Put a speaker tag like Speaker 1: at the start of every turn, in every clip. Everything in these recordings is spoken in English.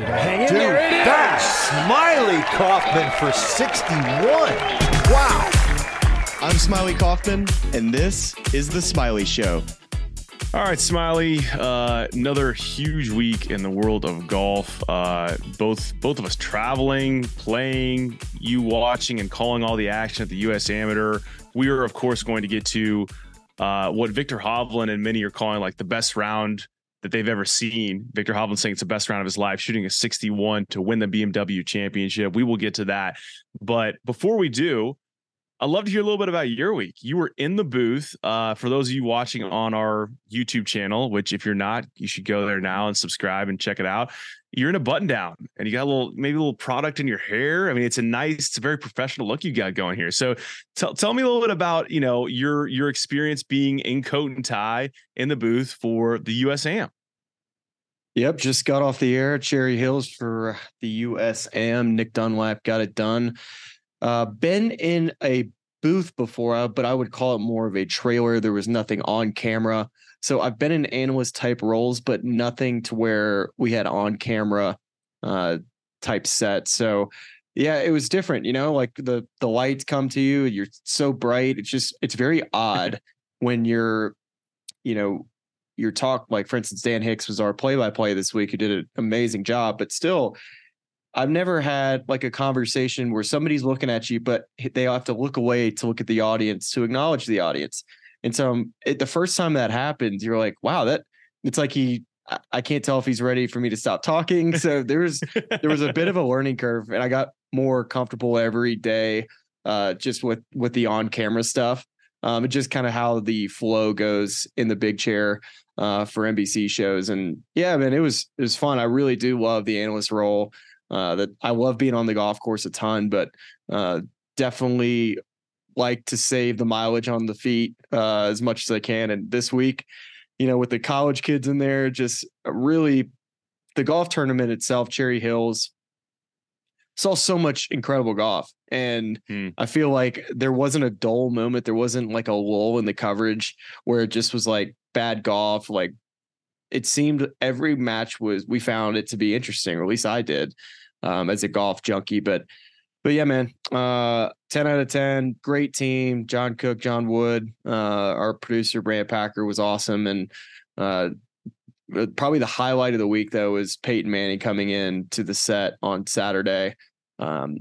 Speaker 1: Is it hang in
Speaker 2: Dude,
Speaker 1: there? It is!
Speaker 2: that's Smylie Kaufman for 61. Wow.
Speaker 3: I'm Smylie Kaufman, and this is The Smylie Show.
Speaker 4: All right, Smylie. Uh, another huge week in the world of golf. Uh, both both of us traveling, playing, you watching and calling all the action at the U.S. Amateur. We are, of course, going to get to uh, what Viktor Hovland and many are calling like the best round that they've ever seen. Viktor Hovland saying it's the best round of his life, shooting a 61 to win the BMW Championship. We will get to that, but before we do, I'd love to hear a little bit about your week. You were in the booth. Uh, for those of you watching on our YouTube channel, which if you're not, you should go there now and subscribe and check it out. You're in a button down and you got a little, maybe a little product in your hair. I mean, it's a nice, it's a very professional look you got going here. So tell tell me a little bit about, you know, your your experience being in coat and tie in the booth for the USAM.
Speaker 3: Yep, just got off the air at Cherry Hills for the USAM. Nick Dunlap got it done. Uh, been in a booth before, uh, but I would call it more of a trailer. There was nothing on camera. So I've been in analyst type roles, but nothing to where we had on camera uh, type set. So yeah, it was different, you know, like the the lights come to you, you're so bright. It's just it's very odd when you're, you know, your talk, like for instance, Dan Hicks was our play by play this week, who did an amazing job, but still I've never had like a conversation where somebody's looking at you, but they have to look away to look at the audience to acknowledge the audience. And so um, it, the first time that happens, you're like, wow, that it's like he, I, can't tell if he's ready for me to stop talking. So there was, there was a bit of a learning curve and I got more comfortable every day, uh, just with, with the on camera stuff. Um, and just kind of how the flow goes in the big chair, uh, for NBC shows. And yeah, man, it was, it was fun. I really do love the analyst role. Uh, that I love being on the golf course a ton, but uh, definitely like to save the mileage on the feet uh, as much as I can. And this week, you know, with the college kids in there, just really the golf tournament itself, Cherry Hills, saw so much incredible golf. And
Speaker 4: Hmm.
Speaker 3: I feel like there wasn't a dull moment. There wasn't like a lull in the coverage where it just was like bad golf. Like it seemed every match was, we found it to be interesting, or at least I did um, as a golf junkie. But but yeah, man, uh, ten out of ten, great team. John Cook, John Wood, uh, our producer Brand Packer was awesome, and uh, probably the highlight of the week though was Peyton Manning coming in to the set on Saturday. Um,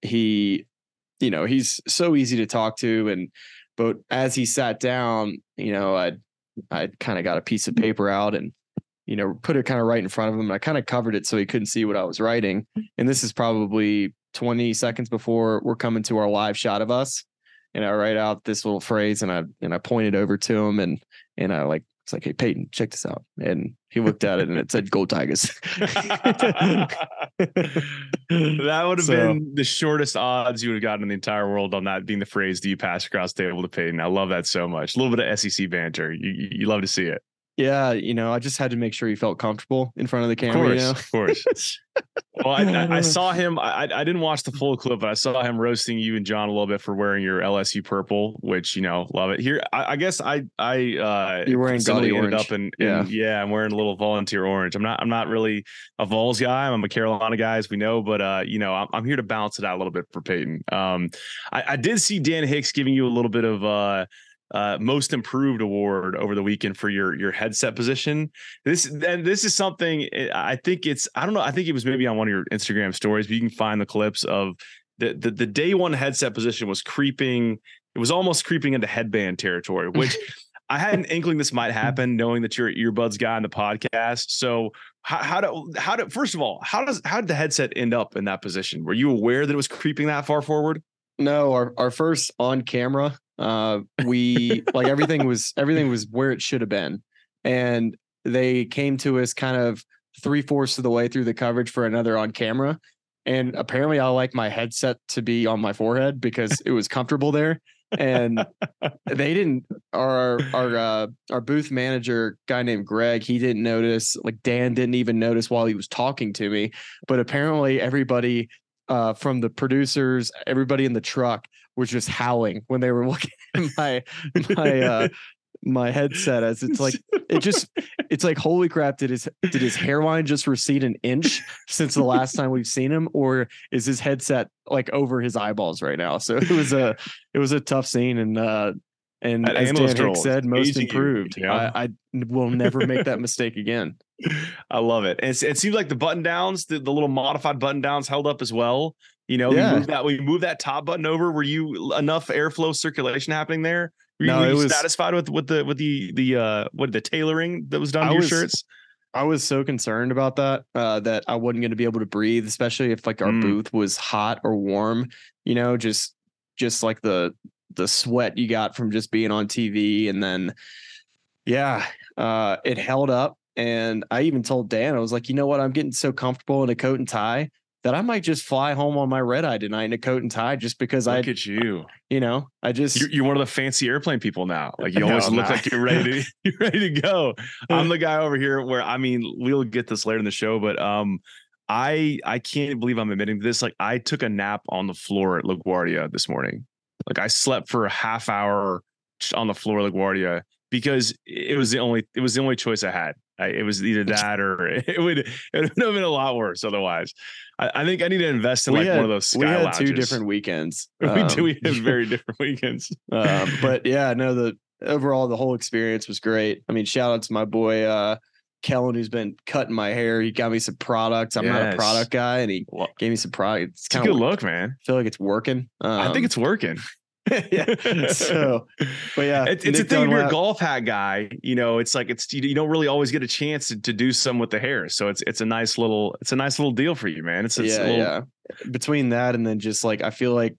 Speaker 3: he, you know, he's so easy to talk to, and but as he sat down, you know, I I kind of got a piece of paper out and you know, put it kind of right in front of him. And I kind of covered it so he couldn't see what I was writing. And this is probably 20 seconds before we're coming to our live shot of us. And I write out this little phrase and I and I pointed over to him and and I like it's like, hey Peyton, check this out. And he looked at it and it said Geaux Tigers.
Speaker 4: that would have
Speaker 3: So-
Speaker 4: been the shortest odds you would have gotten in the entire world on that being the phrase "Do you pass across the table to Peyton?" I love that so much. A little bit of SEC banter. You, you love to see it.
Speaker 3: Yeah, you know, I just had to make sure he felt comfortable in front of the camera.
Speaker 4: Of course,
Speaker 3: You know?
Speaker 4: of course. well, I, I, I saw him. I, I didn't watch the full clip, but I saw him roasting you and John a little bit for wearing your LSU purple, which you know, love it. Here, I, I guess I, I, uh,
Speaker 3: You're wearing gaudy orange.
Speaker 4: up in, in-
Speaker 3: Yeah.
Speaker 4: yeah, I'm wearing a little volunteer orange. I'm not, I'm not really a Vols guy. I'm a Carolina guy, as we know, but uh, you know, I'm, I'm here to balance it out a little bit for Peyton. Um, I, I did see Dan Hicks giving you a little bit of uh uh, most improved award over the weekend for your your headset position. This and this is something eh, I think it's I don't know I think it was maybe on one of your Instagram stories, but you can find the clips of the the, the day one headset position was creeping. It was almost creeping into headband territory, which I had an inkling this might happen, knowing that you're an earbuds guy on the podcast. So how how do how do first of all how does how did the headset end up in that position? Were you aware that it was creeping that far forward?
Speaker 3: No, our, our first on camera, uh, we like everything was everything was where it should have been. And they came to us kind of three fourths of the way through the coverage for another on camera. And apparently I like my headset to be on my forehead because it was comfortable there. And they didn't our our uh our booth manager guy named Greg, he didn't notice, like Dan didn't even notice while he was talking to me. But apparently everybody uh, from the producers, everybody in the truck was just howling when they were looking at my my uh, my headset as it's like it just it's like holy crap did his did his hairline just recede an inch since the last time we've seen him or is his headset like over his eyeballs right now so it was a it was a tough scene and uh and
Speaker 4: That
Speaker 3: as Dan Hicks said most
Speaker 4: aging you,
Speaker 3: improved. I, I will never make that mistake again
Speaker 4: I love it. And it seems like the button downs, the, the little modified button downs held up as well. You know,
Speaker 3: Yeah.
Speaker 4: we moved that we moved that top button over. Were you enough airflow circulation happening there? Were you,
Speaker 3: No,
Speaker 4: you
Speaker 3: was-
Speaker 4: satisfied with with the with the the uh what the tailoring that was done
Speaker 3: I
Speaker 4: to your
Speaker 3: was-
Speaker 4: shirts?
Speaker 3: I was so concerned about that uh, that I wasn't going to be able to breathe, especially if like our
Speaker 4: Mm.
Speaker 3: booth was hot or warm. You know, just just like the the sweat you got from just being on TV, and then yeah, uh, it held up. And I even told Dan, I was like, you know what, I'm getting so comfortable in a coat and tie that I might just fly home on my red eye tonight in a coat and tie, just because I,
Speaker 4: Look at you.
Speaker 3: you know, I just
Speaker 4: You're, you're one of the fancy airplane people now. Like you always
Speaker 3: I'm
Speaker 4: look
Speaker 3: not.
Speaker 4: like you're ready to you're ready to go. I'm the guy over here where I mean we'll get this later in the show, but um I I can't believe I'm admitting this. Like I took a nap on the floor at LaGuardia this morning. Like I slept for a half hour on the floor at LaGuardia because it was the only it was the only choice I had. I, it was either that or it would it would have been a lot worse otherwise. I, I think I need to invest in
Speaker 3: We
Speaker 4: like
Speaker 3: had-
Speaker 4: one of those sky
Speaker 3: we had
Speaker 4: lounges.
Speaker 3: two different weekends.
Speaker 4: we
Speaker 3: Um,
Speaker 4: do we have very different weekends.
Speaker 3: uh, but yeah, no, the overall the whole experience was great. I mean, shout out to my boy uh Kellen who's been cutting my hair. He got me some products. I'm not a product guy, and he gave me some product. It's
Speaker 4: It's a good look, man.
Speaker 3: feel like it's working. Um,
Speaker 4: I think it's working.
Speaker 3: yeah. So, but yeah,
Speaker 4: It- it's a thing if you're a golf hat guy, you know, it's like it's you, you don't really always get a chance to, to do some with the hair. So it's it's a nice little it's a nice little deal for you, man. It's, it's
Speaker 3: yeah,
Speaker 4: a little,
Speaker 3: yeah. Between that and then just like I feel like,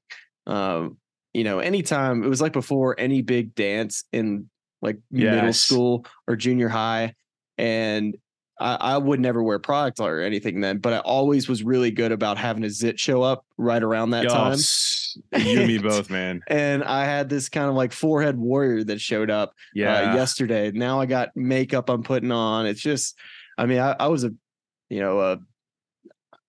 Speaker 3: um, you know, anytime it was like before any big dance in like middle school or junior high, and I, I would never wear product or anything then, but I always was really good about having a zit show up right around that time.
Speaker 4: you and me both, man.
Speaker 3: And I had this kind of like forehead warrior that showed up
Speaker 4: Yeah.
Speaker 3: uh, yesterday. Now I got makeup I'm putting on. It's just, I mean, I, I was a, you know, a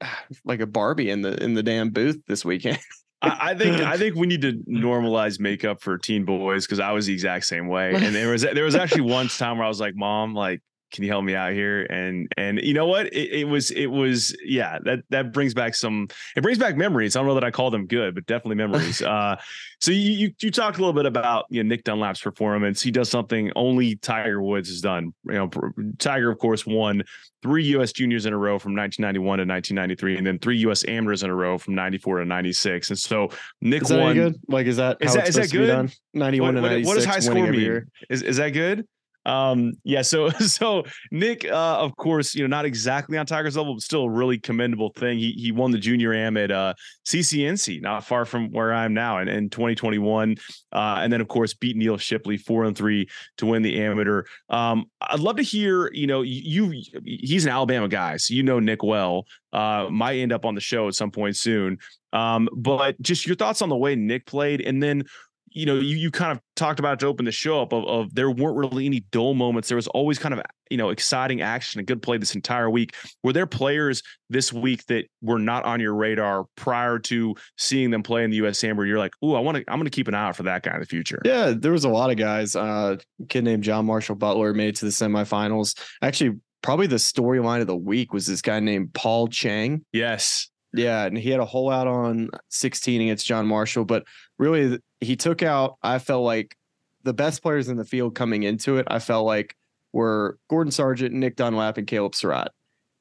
Speaker 3: like a Barbie in the in the damn booth this weekend.
Speaker 4: I, I think I think we need to normalize makeup for teen boys because I was the exact same way. And there was there was actually one time where I was like, "Mom, like, can you help me out here?" And and you know what? It, it was it was yeah that that brings back some it brings back memories. I don't know that I call them good, but definitely memories. uh, so you, you you talked a little bit about you know Nick Dunlap's performance. He does something only Tiger Woods has done. You know, Tiger of course won three U.S. juniors in a row from 1991 to 1993, and then three U.S. amateurs in a row from 94 to 96. And so Nick
Speaker 3: Is that
Speaker 4: won.
Speaker 3: good? Like, is that
Speaker 4: Is that-
Speaker 3: it's
Speaker 4: is that
Speaker 3: supposed to be
Speaker 4: good?
Speaker 3: done? Ninety-one
Speaker 4: What,
Speaker 3: to ninety-six.
Speaker 4: what does high score mean? Is is that good? Um, yeah. So so Nick, uh, of course, you know, not exactly on Tiger's level, but still a really commendable thing. He he won the junior am at uh, CCNC, not far from where I am now, in, in 2021, uh, and then of course beat Neal Shipley four and three to win the amateur. Um, I'd love to hear, you know, you he's an Alabama guy, so you know Nick well. Uh, might end up on the show at some point soon. Um, but just your thoughts on the way Nick played, and then you know, you, you kind of talked about to open the show up of, of there weren't really any dull moments. There was always kind of, you know, exciting action and good play this entire week. Were there players this week that were not on your radar prior to seeing them play in the US Amber? You're like, ooh, I want to, I'm going to keep an eye out for that guy in the future.
Speaker 3: Yeah, there was a lot of guys. Uh, kid named John Marshall Butler made it to the semifinals. Actually, probably the storyline of the week was this guy named Paul Chang.
Speaker 4: Yes.
Speaker 3: Yeah, and he had a hole out on 16 against John Marshall, but really he took out, I felt like the best players in the field coming into it, I felt like were Gordon Sargent, Nick Dunlap, and Caleb Surratt.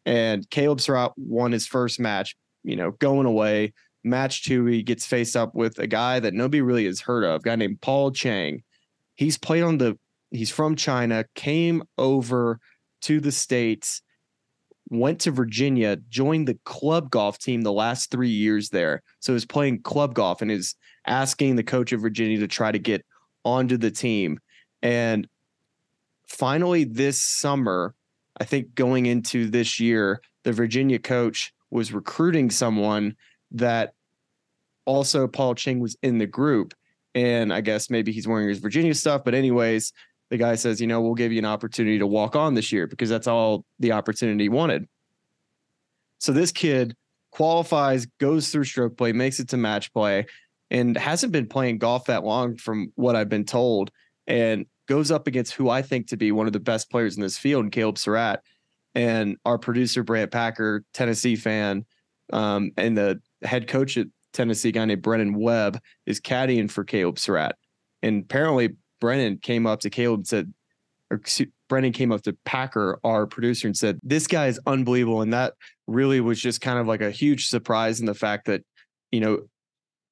Speaker 3: And Caleb Surratt won his first match, you know, going away. Match two, he gets faced up with a guy that nobody really has heard of, guy named Paul Chang. He's played on the, he's from China, came over to the States went to Virginia, joined the club golf team the last three years there. So he's playing club golf and is asking the coach of Virginia to try to get onto the team. And finally, this summer, I think going into this year, the Virginia coach was recruiting someone that also Paul Chang was in the group. And I guess maybe he's wearing his Virginia stuff. But, anyways, the guy says, you know, we'll give you an opportunity to walk on this year because that's all the opportunity wanted. So this kid qualifies, goes through stroke play, makes it to match play, and hasn't been playing golf that long from what I've been told. And goes up against who I think to be one of the best players in this field, Caleb Surratt. And our producer, Brant Packer, Tennessee fan, um, and the head coach at Tennessee, guy named Brennan Webb, is caddying for Caleb Surratt. And apparently, Brennan came up to Caleb and said, or Brennan came up to Packer, our producer, and said, This guy is unbelievable. And that really was just kind of like a huge surprise in the fact that, you know,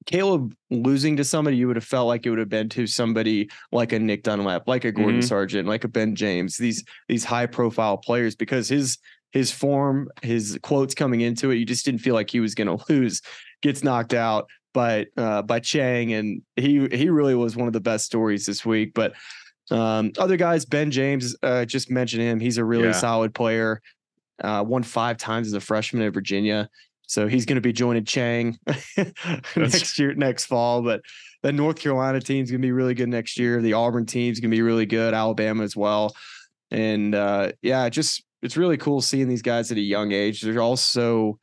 Speaker 3: Caleb losing to somebody, you would have felt like it would have been to somebody like a Nick Dunlap, like a Gordon mm-hmm. Sargent, like a Ben James, these these high profile players, because his his form, his quotes coming into it, you just didn't feel like he was going to lose. Gets knocked out by uh, by Chang, and he he really was one of the best stories this week. But um, other guys, Ben James, uh, just mentioned him. He's a really yeah. solid player. Uh, won five times as a freshman at Virginia. So he's going to be joining Chang next year, next fall. But the North Carolina team's going to be really good next year. The Auburn team's going to be really good. Alabama as well. And uh, yeah, just it's really cool seeing these guys at a young age. They're also,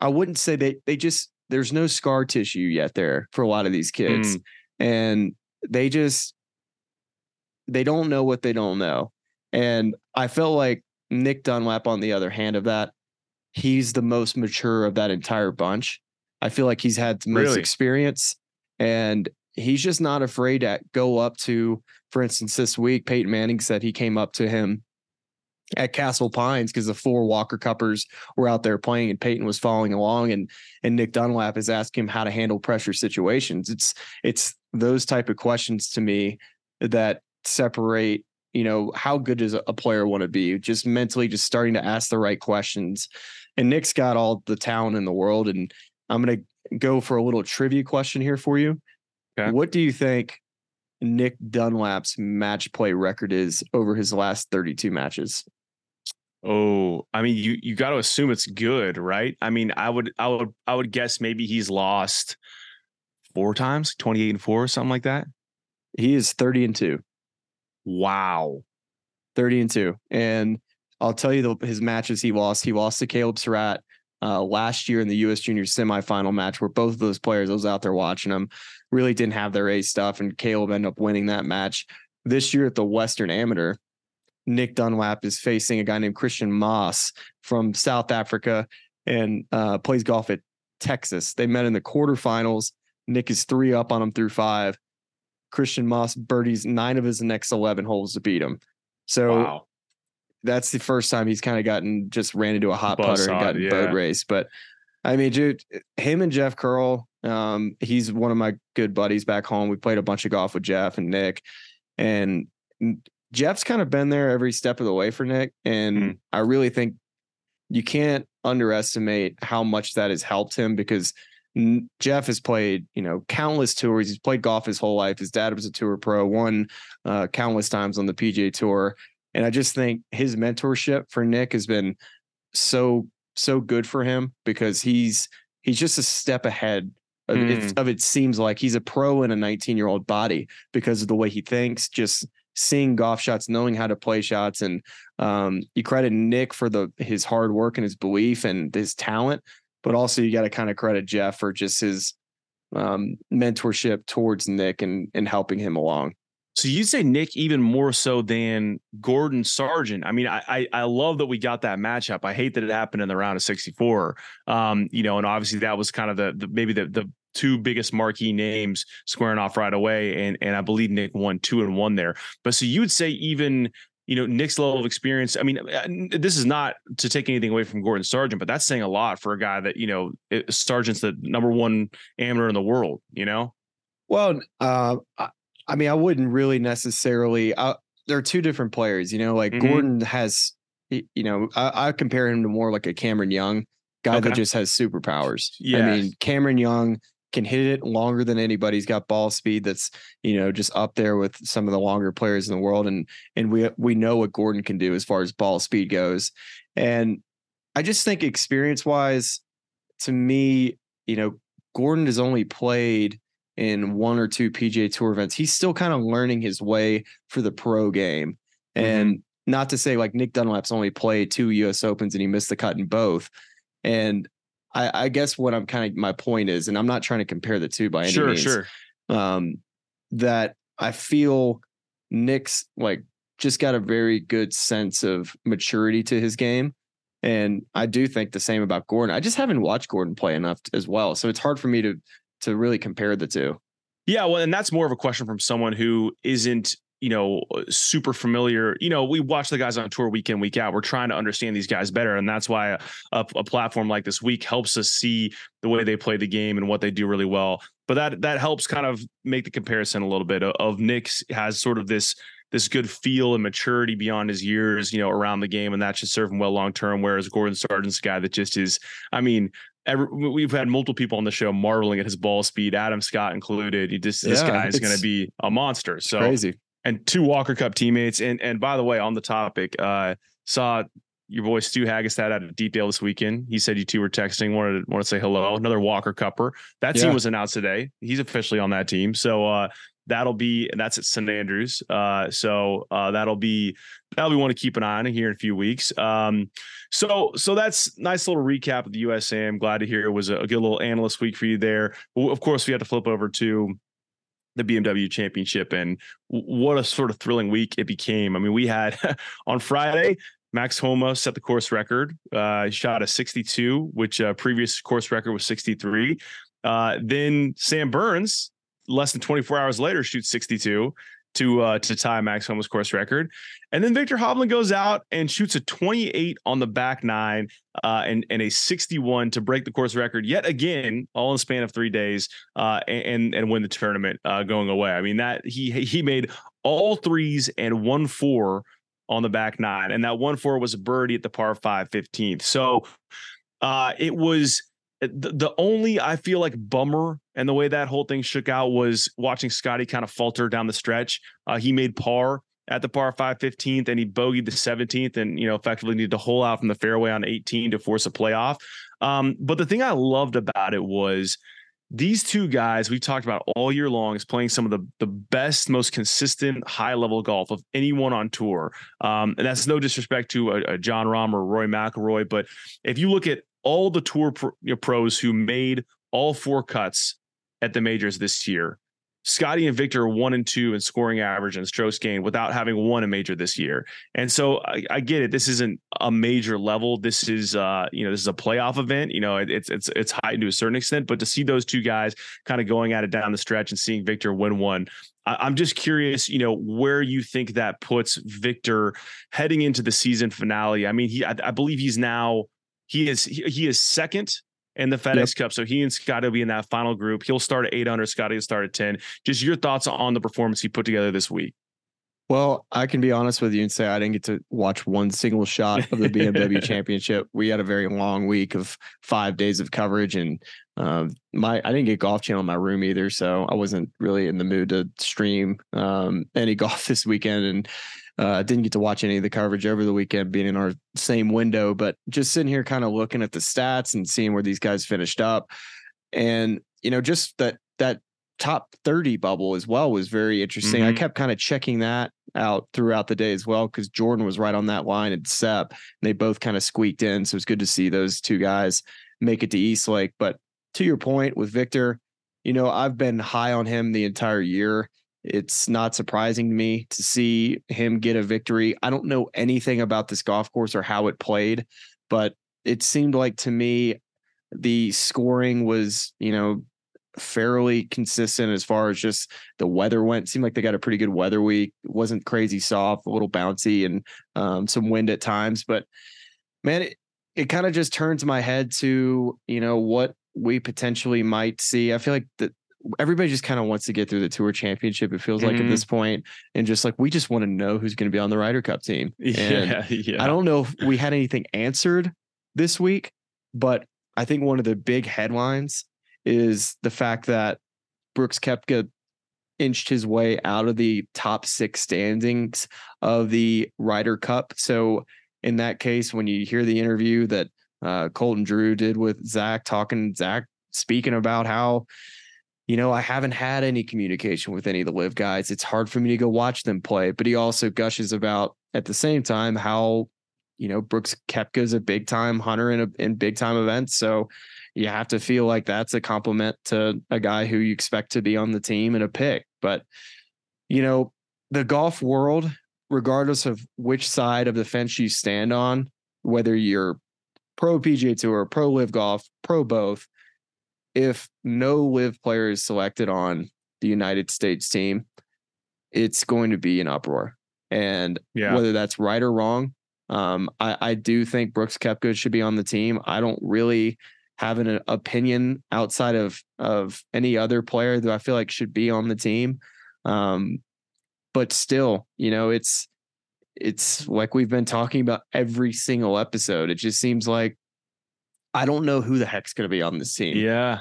Speaker 3: I wouldn't say they they just there's no scar tissue yet there for a lot of these kids, mm. and they just they don't know what they don't know. And I felt like Nick Dunlap, on the other hand of that, he's the most mature of that entire bunch. I feel like he's had the most really? experience and he's just not afraid to go up to, for instance, this week, Peyton Manning said he came up to him at Castle Pines because the four Walker Cuppers were out there playing and Peyton was following along and and Nick Dunlap is asking him how to handle pressure situations. It's it's those type of questions to me that separate you know how good does a player want to be just mentally just starting to ask the right questions and Nick's got all the talent in the world. And I'm going to go for a little trivia question here for you. Okay. What do you think Nick Dunlap's match play record is over his last 32 matches?
Speaker 4: Oh, I mean, you you got to assume it's good, right? I mean, I would I would I would guess maybe he's lost four times, 28 and 4 or something like that.
Speaker 3: He is 30 and 2.
Speaker 4: Wow.
Speaker 3: 30 and 2. And I'll tell you the, his matches he lost. He lost to Caleb Surratt uh, last year in the U.S. Junior semifinal match, where both of those players, I was out there watching them, really didn't have their A stuff, and Caleb ended up winning that match. This year at the Western Amateur, Nick Dunlap is facing a guy named Christiaan Maas from South Africa and uh, plays golf at Texas. They met in the quarterfinals. Nick is three up on him through five. Christiaan Maas birdies nine of his next 11 holes to beat him. So wow that's the first time he's kind of gotten just ran into a hot Bus putter and gotten yeah. bird race. But I mean, dude, him and Jeff Curl, um, he's one of my good buddies back home. We played a bunch of golf with Jeff and Nick, and Jeff's kind of been there every step of the way for Nick. And mm. I really think you can't underestimate how much that has helped him because Jeff has played, you know, countless tours. He's played golf his whole life. His dad was a tour pro, won uh, countless times on the PGA Tour. And I just think his mentorship for Nick has been so so good for him because he's he's just a step ahead of, mm. it, of it seems like he's a pro in a 19 year old body because of the way he thinks just seeing golf shots knowing how to play shots and um, you credit nick for the his hard work and his belief and his talent but also you got to kind of credit jeff for just his um, mentorship towards nick and and helping him along
Speaker 4: so you'd say Nick even more so than Gordon Sargent. I mean, I, I, I love that we got that matchup. I hate that it happened in the round of 64. Um, you know, and obviously that was kind of the, the maybe the the two biggest marquee names squaring off right away. And and I believe Nick won two and one there. But so you would say even you know Nick's level of experience. I mean, uh, this is not to take anything away from Gordon Sargent, but that's saying a lot for a guy that you know Sargent's the number one amateur in the world. You know.
Speaker 3: Well, uh, I mean, I wouldn't really necessarily. Uh, there are two different players. You know, like mm-hmm. Gordon has. You know, I, I, compare him to more like a Cameron Young guy okay. that just has superpowers. Yeah. I mean, Cameron Young can hit it longer than anybody. He's got ball speed that's you know just up there with some of the longer players in the world, and and we we know what Gordon can do as far as ball speed goes. And I just think experience wise, to me, you know, Gordon has only played in one or two PGA Tour events. He's still kind of learning his way for the pro game. Mm-hmm. And not to say like Nick Dunlap's only played two US Opens and he missed the cut in both. And I, I guess what I'm kind of my point is, and I'm not trying to compare the two by any
Speaker 4: sure,
Speaker 3: means.
Speaker 4: Sure,
Speaker 3: um, that I feel Nick's like just got a very good sense of maturity to his game. And I do think the same about Gordon. I just haven't watched Gordon play enough as well. So it's hard for me to to really compare the two.
Speaker 4: Yeah, well, and that's more of a question from someone who isn't you know, super familiar. You know, we watch the guys on tour week in, week out. We're trying to understand these guys better. And that's why a, a, a, platform like this week helps us see the way they play the game and what they do really well. But that that helps kind of make the comparison a little bit of, of Nick's has sort of this this good feel and maturity beyond his years, you know, around the game, and that should serve him well long term. Whereas Gordon Sargent's a guy that just is, I mean, every, we've had multiple people on the show marveling at his ball speed, Adam Scott included. He just this guy is going to be a monster. So
Speaker 3: crazy.
Speaker 4: And two Walker Cup teammates. And and by the way, on the topic, uh, saw your boy Stu Hagestad had a detail this weekend. He said you two were texting, wanted to, wanted to say hello. Another Walker Cupper. That team was announced today. He's officially on that team. So uh, that'll be that's at St Andrews. Uh, so uh, that'll be that'll be one to keep an eye on here in a few weeks. Um, so so that's nice little recap of the USA. I'm glad to hear it was a, a good little analyst week for you there. Of course, we had to flip over to the BMW championship and what a sort of thrilling week it became. I mean, we had on Friday, Max Homa set the course record. Uh, shot a 62, which uh, previous course record was 63. Uh, then Sam Burns less than 24 hours later shoots 62 to uh, to tie Max Homa's course record. And then Viktor Hovland goes out and shoots a 28 on the back nine uh, and, and a 61 to break the course record yet again, all in the span of three days, uh, and and win the tournament uh, going away. I mean that he he made all threes and one four on the back nine, and that one four was a birdie at the par five 15th. So uh, it was the, the only I feel like bummer and the way that whole thing shook out was watching Scotty kind of falter down the stretch. Uh, he made par at the par 5 15th and he bogeyed the 17th and you know effectively needed to hole out from the fairway on 18 to force a playoff. Um, but the thing I loved about it was these two guys we've talked about all year long is playing some of the the best, most consistent high level golf of anyone on tour. Um, and that's no disrespect to a, a Jon Rahm or Rory McIlroy, but if you look at all the tour you know, pros who made all four cuts at the majors this year. Scotty and Viktor are one and two in scoring average and strokes gained without having won a major this year. And so I, I, get it. This isn't a major level. This is uh, you know, this is a playoff event. You know, it, it's it's it's heightened to a certain extent. But to see those two guys kind of going at it down the stretch and seeing Viktor win one, I, I'm just curious, you know, where you think that puts Viktor heading into the season finale. I mean, he I, I believe he's now he is he, he is second in the FedEx yep. Cup. So he and Scotty will be in that final group. He'll start at eight under. Scotty will start at 10. Just your thoughts on the performance he put together this week.
Speaker 3: Well, I can be honest with you and say I didn't get to watch one single shot of the BMW Championship. We had a very long week of five days of coverage, and uh, my I didn't get Golf Channel in my room either, so I wasn't really in the mood to stream um, any golf this weekend. And uh, didn't get to watch any of the coverage over the weekend, being in our same window, but just sitting here kind of looking at the stats and seeing where these guys finished up. And, you know, just that, that top 30 bubble as well was very interesting. Mm-hmm. I kept kind of checking that out throughout the day as well because Jordan was right on that line and Sepp. And they both kind of squeaked in. So it's good to see those two guys make it to East Lake. But to your point with Viktor, you know, I've been high on him the entire year. It's not surprising to me to see him get a victory. I don't know anything about this golf course or how it played, but it seemed like to me the scoring was, you know, fairly consistent as far as just the weather went. It seemed like they got a pretty good weather week. It wasn't crazy soft, a little bouncy, and um, some wind at times. But man, it, it kind of just turns my head to you know what we potentially might see. I feel like the everybody just kind of wants to get through the tour championship. It feels mm-hmm. like at this mm-hmm. point, and just like we just want to know who's going to be on the Ryder Cup team. And yeah, yeah. I don't know if we had anything answered this week, but I think one of the big headlines is the fact that Brooks Koepka inched his way out of the top six standings of the Ryder Cup. So in that case, when you hear the interview that uh, Colton Drew did with Zach, talking Zach speaking about how you know, I haven't had any communication with any of the LIV guys. It's hard for me to go watch them play. But he also gushes about at the same time how, you know, Brooks Koepka is a big time hunter in a, in big time events. So you have to feel like that's a compliment to a guy who you expect to be on the team and a pick. But, you know, the golf world, regardless of which side of the fence you stand on, whether you're pro PGA Tour, pro LIV Golf, pro both, if no LIV player is selected on the United States team, it's going to be an uproar. And
Speaker 4: Yeah.
Speaker 3: whether that's right or wrong, um, I, I do think Brooks Koepka should be on the team. I don't really have an opinion outside of of any other player that I feel like should be on the team. Um, but still, you know, it's it's like we've been talking about every single episode. It just seems like I don't know who the heck's going to be on this team.
Speaker 4: Yeah.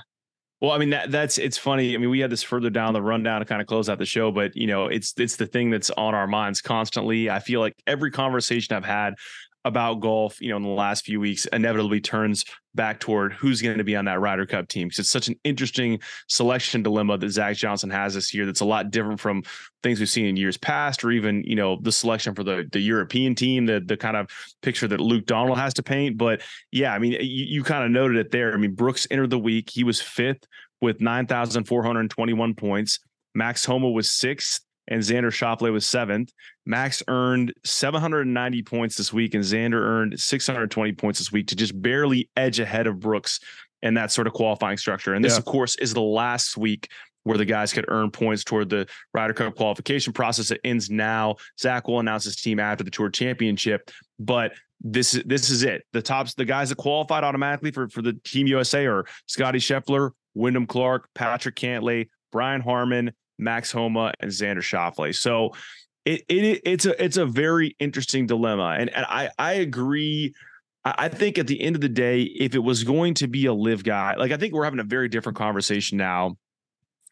Speaker 4: Well, I mean that that's it's funny. I mean, we had this further down the rundown to kind of close out the show, but you know, it's it's the thing that's on our minds constantly. I feel like every conversation I've had about golf, you know, in the last few weeks, inevitably turns back toward who's going to be on that Ryder Cup team. Because it's such an interesting selection dilemma that Zach Johnson has this year. That's a lot different from things we've seen in years past, or even you know the selection for the the European team, the the kind of picture that Luke Donald has to paint. But yeah, I mean, you, you kind of noted it there. I mean, Brooks entered the week; he was fifth with nine thousand four hundred twenty-one points. Max Homa was sixth and Xander Schauffele was seventh. Max earned 790 points this week, and Xander earned 620 points this week to just barely edge ahead of Brooks in that sort of qualifying structure. And this,
Speaker 3: Yeah.
Speaker 4: of course, is the last week where the guys could earn points toward the Ryder Cup qualification process. It ends now. Zach will announce his team after the Tour Championship, but this is this is it. The tops, the guys that qualified automatically for for the Team USA are Scotty Scheffler, Wyndham Clark, Patrick Cantlay, Brian Harman, Max Homa, and Xander Schauffele. So it, it it's a it's a very interesting dilemma, and and I I agree. I I think at the end of the day, if it was going to be a LIV guy, like I think we're having a very different conversation now.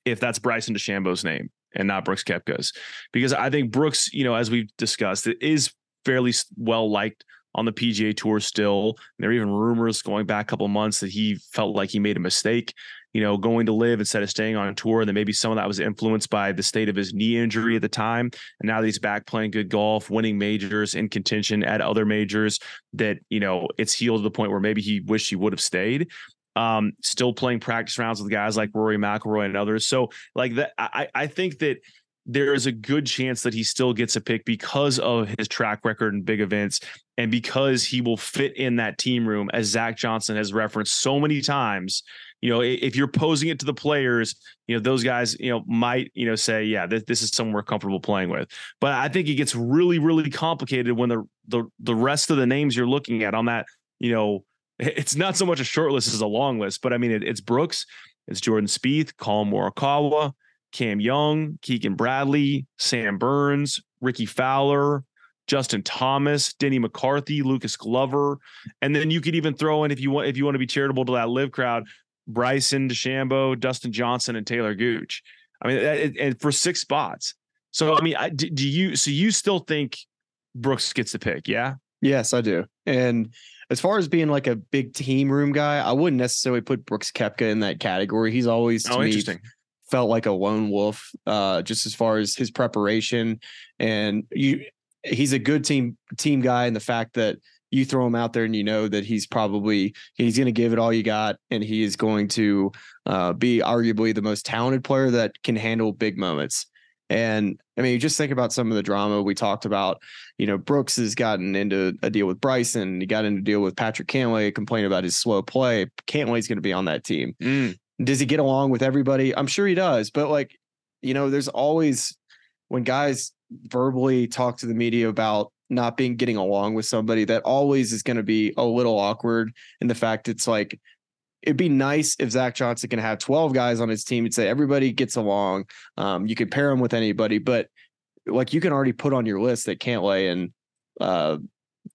Speaker 4: If that's Bryson DeChambeau's name and not Brooks Koepka's, because I think Brooks, you know, as we've discussed, it is fairly well liked on the PGA Tour still. There are even rumors going back a couple months that he felt like he made a mistake, you know, going to LIV instead of staying on tour. And then maybe some of that was influenced by the state of his knee injury at the time. And now that he's back playing good golf, winning majors in contention at other majors, that, you know, it's healed to the point where maybe he wished he would have stayed. Um, still playing practice rounds with guys like Rory McIlroy and others. So like that, I, I think that there is a good chance that he still gets a pick because of his track record in big events and because he will fit in that team room, as Zach Johnson has referenced so many times. You know, if you're posing it to the players, you know, those guys, you know, might, you know, say, yeah, this, this is someone we're comfortable playing with. But I think it gets really, really complicated when the the the rest of the names you're looking at on that, you know, it's not so much a short list as a long list, but I mean, it, it's Brooks, it's Jordan Spieth, Collin Morikawa, Cam Young, Keegan Bradley, Sam Burns, Rickie Fowler, Justin Thomas, Denny McCarthy, Lucas Glover, and then you could even throw in if you want if you want to be charitable to that LIV crowd, Bryson DeChambeau, Dustin Johnson, and Taylor Gooch. I mean, and- and for six spots. So I mean, I, do, do you? So you still think Brooks gets the pick? Yeah.
Speaker 3: Yes, I do. And as far as being like a big team room guy, I wouldn't necessarily put Brooks Koepka in that category. He's always to
Speaker 4: Oh,
Speaker 3: me
Speaker 4: interesting.
Speaker 3: felt like a lone wolf, uh, just as far as his preparation. And you he's a good team team guy in the fact that you throw him out there and you know that he's probably he's going to give it all you got and he is going to uh, be arguably the most talented player that can handle big moments. And i mean just think about some of the drama we talked about. You know brooks has gotten into a deal with bryson he got into a deal with patrick cantlay complaining about his slow play. Cantlay's going to be on that team.
Speaker 4: Mm,
Speaker 3: does he get along with everybody? I'm sure he does, but like, you know, there's always when guys verbally talk to the media about not being getting along with somebody, that always is going to be a little awkward. In the fact it's like it'd be nice if Zach Johnson can have 12 guys on his team and say everybody gets along. Um, you could pair him with anybody, but like you can already put on your list that Cantlay and uh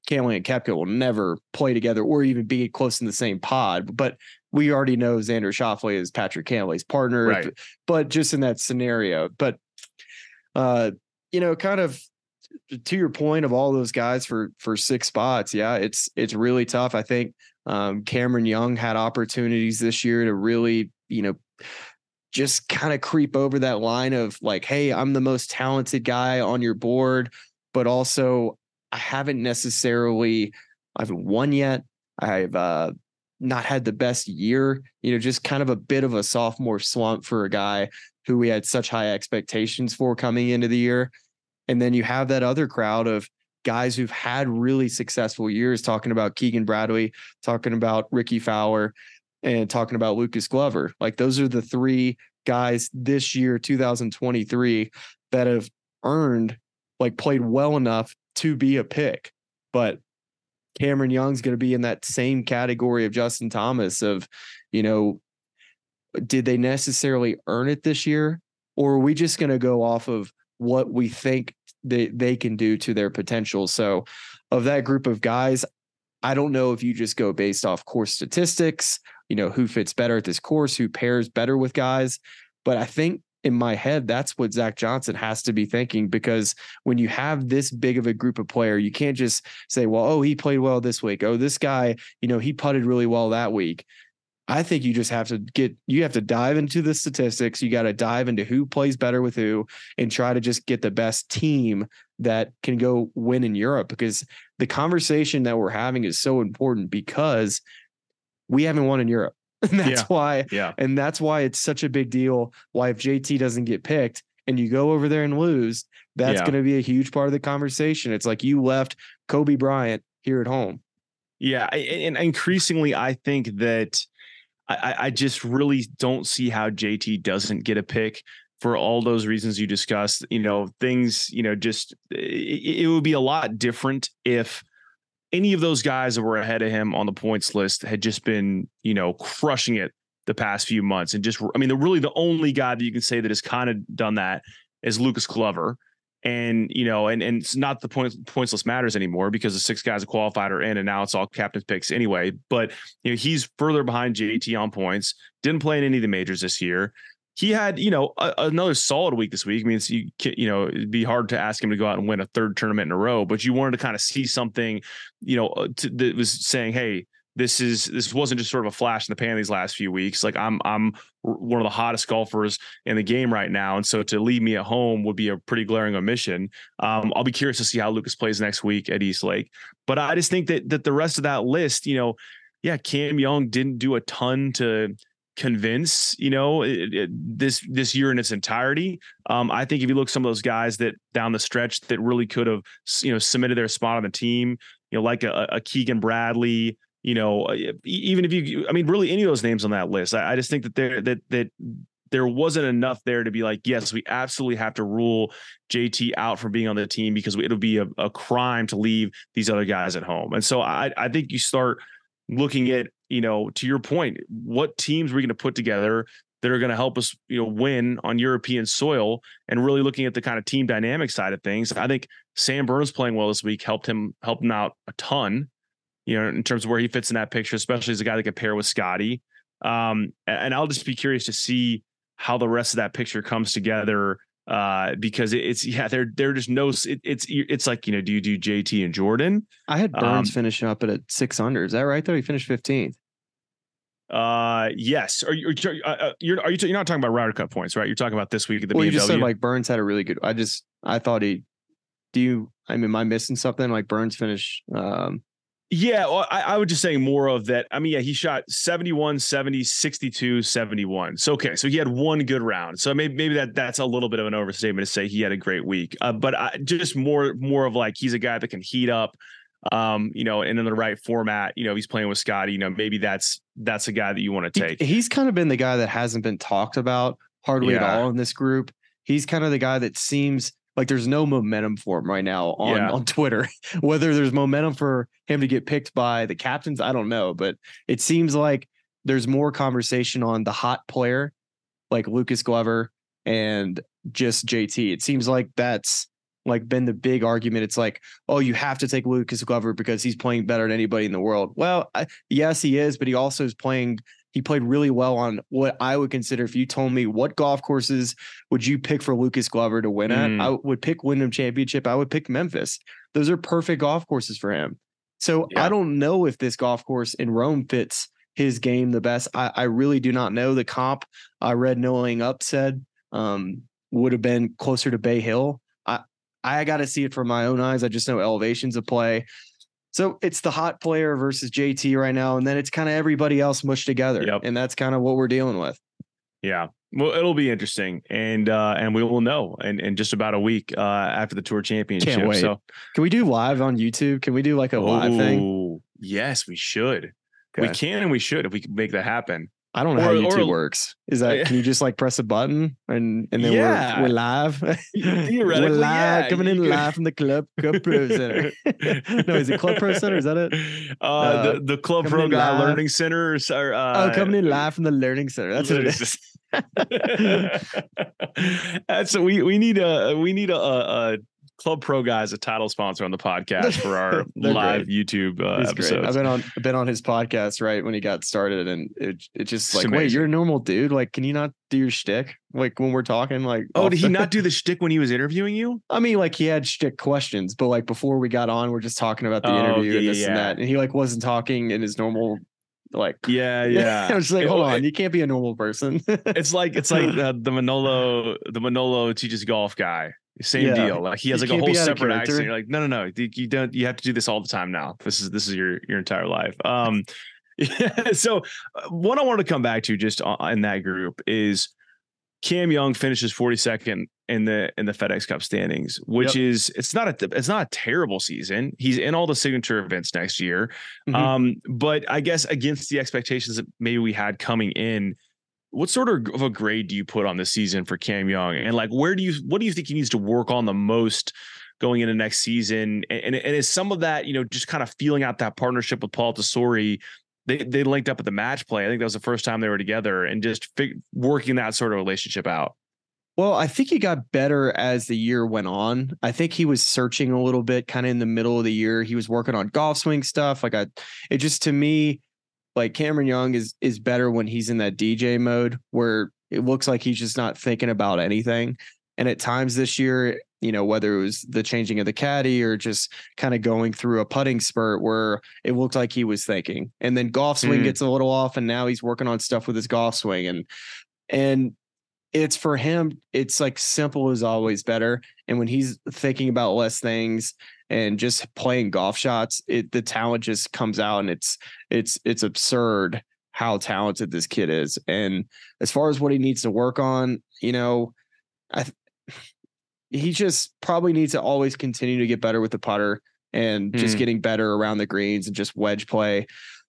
Speaker 3: Cantlay and Koepka will never play together or even be close in the same pod. But we already know Xander Schauffele is Patrick Cantlay's partner,
Speaker 4: Right.
Speaker 3: but just in that scenario. But uh, you know, kind of to your point of all those guys for for six spots, yeah, it's it's really tough. I think um, Cameron Young had opportunities this year to really, you know, just kind of creep over that line of like, hey, I'm the most talented guy on your board, but also I haven't necessarily I haven't won yet. I've uh not had the best year, you know, just kind of a bit of a sophomore slump for a guy who we had such high expectations for coming into the year. And then you have that other crowd of guys who've had really successful years talking about Keegan Bradley, talking about Rickie Fowler, and talking about Lucas Glover. Like those are the three guys this year, 2023, that have earned, like played well enough to be a pick. But Cameron Young's going to be in that same category of Justin Thomas of, you know, did they necessarily earn it this year? Or are we just going to go off of what we think they, they can do to their potential? So, of that group of guys, I don't know if you just go based off course statistics, you know, who fits better at this course, who pairs better with guys. But I think in my head, that's what Zach Johnson has to be thinking because when you have this big of a group of player, you can't just say, well, oh, he played well this week. Oh, this guy, you know, he putted really well that week. I think you just have to get you have to dive into the statistics. You got to dive into who plays better with who and try to just get the best team that can go win in Europe because the conversation that we're having is so important because we haven't won in Europe. And that's
Speaker 4: Yeah.
Speaker 3: why
Speaker 4: Yeah.
Speaker 3: and that's why it's such a big deal. Why if JT doesn't get picked and you go over there and lose, that's
Speaker 4: Yeah.
Speaker 3: going to be a huge part of the conversation. It's like you left Kobe Bryant here at home.
Speaker 4: Yeah, and increasingly, I think that I, I- just really don't see how JT doesn't get a pick for all those reasons you discussed. You know, things. You know, just it, it would be a lot different if any of those guys that were ahead of him on the points list had just been, you know, crushing it the past few months, and just I mean, the really the only guy that you can say that has kind of done that is Lucas Glover and you know, and and it's not the point points list matters anymore because the six guys qualified are in, and now it's all captain's picks anyway. But you know, he's further behind JT on points. Didn't play in any of the majors this year. He had, you know, a, another solid week this week. I mean, it's, you, you know, it'd be hard to ask him to go out and win a third tournament in a row, but you wanted to kind of see something, you know, uh, to, that was saying, hey, this is this wasn't just sort of a flash in the pan these last few weeks. Like I'm I'm one of the hottest golfers in the game right now, and so to leave me at home would be a pretty glaring omission. Um, I'll be curious to see how Lucas plays next week at East Lake, but I just think that that the rest of that list, you know, yeah, Cam Young didn't do a ton to convince you know it, it- this this year in its entirety. Um, I think if you look some of those guys that down the stretch that really could have you know submitted their spot on the team, you know, like a, a Keegan Bradley, you know, uh, even if you, I mean, really any of those names on that list, I, I just think that there that that there wasn't enough there to be like, yes, we absolutely have to rule JT out from being on the team because it'll be a, a crime to leave these other guys at home. And so I I think you start looking at you know to your point, what teams are we're going to put together that are going to help us you know win on European soil and really looking at the kind of team dynamic side of things. I think Sam Burns playing well this week helped him helped him out a ton you know, in terms of where he fits in that picture, especially as a guy that could pair with Scotty. Um, and, I'll just be curious to see how the rest of that picture comes together. Uh, because it- it's yeah, they're they're just no, it, it's it's like you know, do you do JT and Jordan?
Speaker 3: I had Burns
Speaker 4: Um,
Speaker 3: finishing up at a six under. Is that right? Though he finished 15th.
Speaker 4: Uh, yes. Are you are, you- uh, uh, you're are you you're not talking about Ryder Cup points, right? You're talking about this week at the
Speaker 3: well,
Speaker 4: BMW.
Speaker 3: you just said like Burns had a really good. I just I thought he. Do you? I mean, am I missing something? Like Burns finished. Um,
Speaker 4: Yeah, well, I, I would just say more of that. I mean, yeah, he shot 71, 70, 62, 71. So okay, so he had one good round. So maybe maybe that that's a little bit of an overstatement to say he had a great week. Uh, but I, just more more of like he's a guy that can heat up um, you know, and in the right format, you know, he's playing with Scotty, you know, maybe that's that's a guy that you want to
Speaker 3: he-
Speaker 4: take.
Speaker 3: he's kind of been the guy that hasn't been talked about hardly
Speaker 4: Yeah.
Speaker 3: at all in this group. He's kind of the guy that seems like there's no momentum for him right now on
Speaker 4: Yeah.
Speaker 3: on Twitter. Whether there's momentum for him to get picked by the captains, I don't know, but it seems like there's more conversation on the hot player like Lucas Glover and just JT. It seems like that's like been the big argument. It's like, oh, you have to take Lucas Glover because he's playing better than anybody in the world. Well, I, yes, he is, but he also is playing. He played really well on what I would consider. If you told me what golf courses would you pick for Lucas Glover to win at,
Speaker 4: Mm.
Speaker 3: I would pick Wyndham Championship. I would pick Memphis. Those are perfect golf courses for him. So
Speaker 4: Yeah.
Speaker 3: I don't know if this golf course in Rome fits his game the best. I, I really do not know. The comp I read knowing up said um, would have been closer to Bay Hill. I I got to see it from my own eyes. I just know elevations of play. So it's the hot player versus JT right now, and then it's kind of everybody else mushed together,
Speaker 4: Yep.
Speaker 3: and that's kind of what we're dealing with.
Speaker 4: Yeah. Well, it'll be interesting, and uh, and we will know in, in just about a week uh, after the tour championship.
Speaker 3: Can't wait.
Speaker 4: So,
Speaker 3: Can we do live on YouTube? Can we do like a live thing?
Speaker 4: Oh, yes, we should. We can and we should if we can make that happen.
Speaker 3: I don't know how
Speaker 4: Or- or-
Speaker 3: YouTube works. Is that can you just like press a button and and then
Speaker 4: Yeah.
Speaker 3: we're we're live?
Speaker 4: Theoretically,
Speaker 3: we're live,
Speaker 4: yeah,
Speaker 3: coming in live from the Club Club Pro Center. no, is it Club Pro Center? Is that it?
Speaker 4: Uh, the, the Club Pro Guy. Learning Center. Or, or, uh,
Speaker 3: oh, coming in live from the Learning Center. That's what it is.
Speaker 4: That's we we need a we need a, a, a Club Pro guy is a title sponsor on the podcast for our live YouTube uh,
Speaker 3: He's great. I've been on I've been on his podcast right when he got started, and it it just
Speaker 4: It's
Speaker 3: like, wait, you're a normal dude. Like, can you not do your shtick? Like when we're talking, like,
Speaker 4: Oh, did he not do the shtick when he was interviewing you?
Speaker 3: I mean, like he had shtick questions, but like before we got on, we're just talking about the
Speaker 4: Oh,
Speaker 3: interview
Speaker 4: yeah,
Speaker 3: and
Speaker 4: yeah,
Speaker 3: this and that, and he like wasn't talking in his normal, like,
Speaker 4: Yeah, yeah.
Speaker 3: I was just like,
Speaker 4: It-
Speaker 3: hold on, you can't be a normal person.
Speaker 4: It's like it's like uh, the Manolo the Manolo teaches golf guy. Same
Speaker 3: Yeah.
Speaker 4: deal. Like he has
Speaker 3: You
Speaker 4: like a whole
Speaker 3: be out of
Speaker 4: separate accent. You're like, no, no, no. You don't. You have to do this all the time now. This is this is your your entire life. Um, yeah. So uh, what I want to come back to just in that group is Cam Young finishes 42nd in the in the FedEx Cup standings, which
Speaker 3: Yep.
Speaker 4: is it's not a it's not a terrible season. He's in all the signature events next year.
Speaker 3: Mhm.
Speaker 4: Um, but I guess against the expectations that maybe we had coming in, what sort of a grade do you put on this season for Cam Young? And like, where do you what do you think he needs to work on the most going into next season? And and, and is some of that you know just kind of feeling out that partnership with Paul Tesori? They they linked up at the match play. I think that was the first time they were together, and just working that sort of relationship out.
Speaker 3: Well, I think he got better as the year went on. I think he was searching a little bit kind of in the middle of the year. He was working on golf swing stuff. Like I it just to me, like Cameron Young is is better when he's in that DJ mode where it looks like he's just not thinking about anything. And at times this year, you know, whether it was the changing of the caddy or just kind of going through a putting spurt where it looked like he was thinking. And then golf swing
Speaker 4: Mm.
Speaker 3: gets a little off and now he's working on stuff with his golf swing and and it's for him it's like simple is always better and when he's thinking about less things and just playing golf shots it the talent just comes out and it's it's it's absurd how talented this kid is and as far as what he needs to work on you know i he just probably needs to always continue to get better with the putter and just
Speaker 4: Hmm.
Speaker 3: getting better around the greens and just wedge play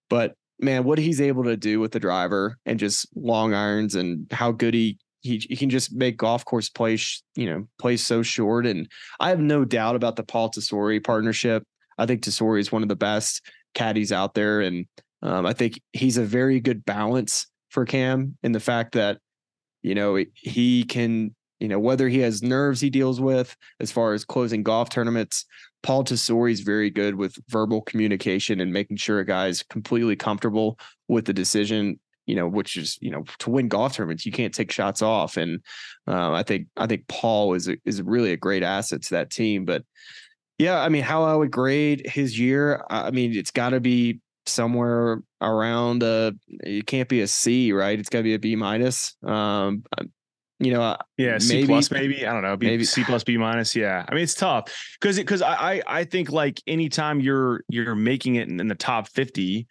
Speaker 3: but man, what he's able to do with the driver and just long irons and how good he he, he can just make golf course play, you know, play so short. And I have no doubt about the Paul Tesori partnership. I think Tesori is one of the best caddies out there, and um, I think he's a very good balance for Cam in the fact that you know he can, you know, whether he has nerves he deals with as far as closing golf tournaments. Paul Tesori is very good with verbal communication and making sure a guy's completely comfortable with the decision. You know, which is you know to win golf tournaments, you can't take shots off, and uh, I think I think Paul is a, is really a great asset to that team. But yeah, I mean, how I would grade his year, I mean, it's got to be somewhere around uh it can't be a C, right? It's got to be a B minus. Um, you know,
Speaker 4: Yeah, C
Speaker 3: Maybe-
Speaker 4: plus maybe. I don't know. B,
Speaker 3: maybe-
Speaker 4: C plus B minus. Yeah, I mean it's tough because because I, I think like anytime you're you're making it in, in the top fifty,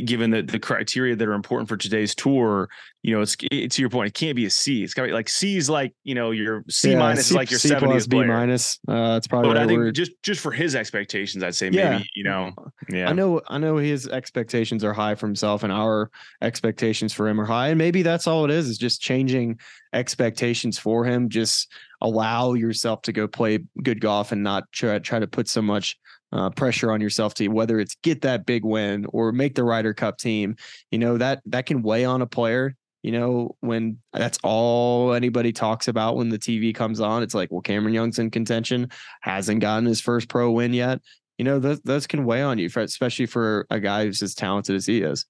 Speaker 4: given the the criteria that are important for today's tour, you know it's it, to your point. It can't be a C. It's got to be like C is like you know your C
Speaker 3: yeah,
Speaker 4: minus
Speaker 3: C-
Speaker 4: is like your
Speaker 3: C plus,
Speaker 4: seventieth
Speaker 3: B minus. Uh, it's probably
Speaker 4: But I think
Speaker 3: word.
Speaker 4: just just for his expectations, I'd say
Speaker 3: Yeah.
Speaker 4: maybe you know yeah.
Speaker 3: I know I know his expectations are high for himself and our expectations for him are high. And maybe that's all it is, is just changing expectations for him. Just allow yourself to go play good golf and not try, try to put so much uh, pressure on yourself to whether it's get that big win or make the Ryder Cup team. You know, that that can weigh on a player. You know, when that's all anybody talks about when the TV comes on, it's like, well, Cameron Young's in contention, hasn't gotten his first pro win yet you know those those can weigh on you, for, especially for a guy who's as talented as he is.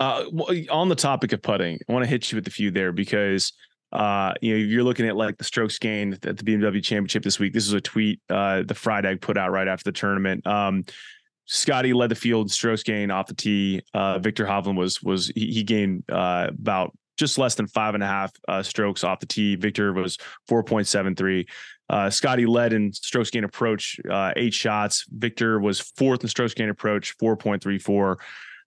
Speaker 4: Uh, on the topic of putting, I want to hit you with a few there because uh, you know you're looking at like the strokes gained at the BMW Championship this week. This was a tweet uh, the Fried Egg put out right after the tournament. Um, Scotty led the field strokes gained off the tee. Uh, Viktor Hovland was was he, he gained uh, about just less than five and a half uh, strokes off the tee. Viktor was four point seven three. Uh, Scotty led in strokes gain approach, uh, eight shots. Viktor was fourth in strokes gain approach, 4.34.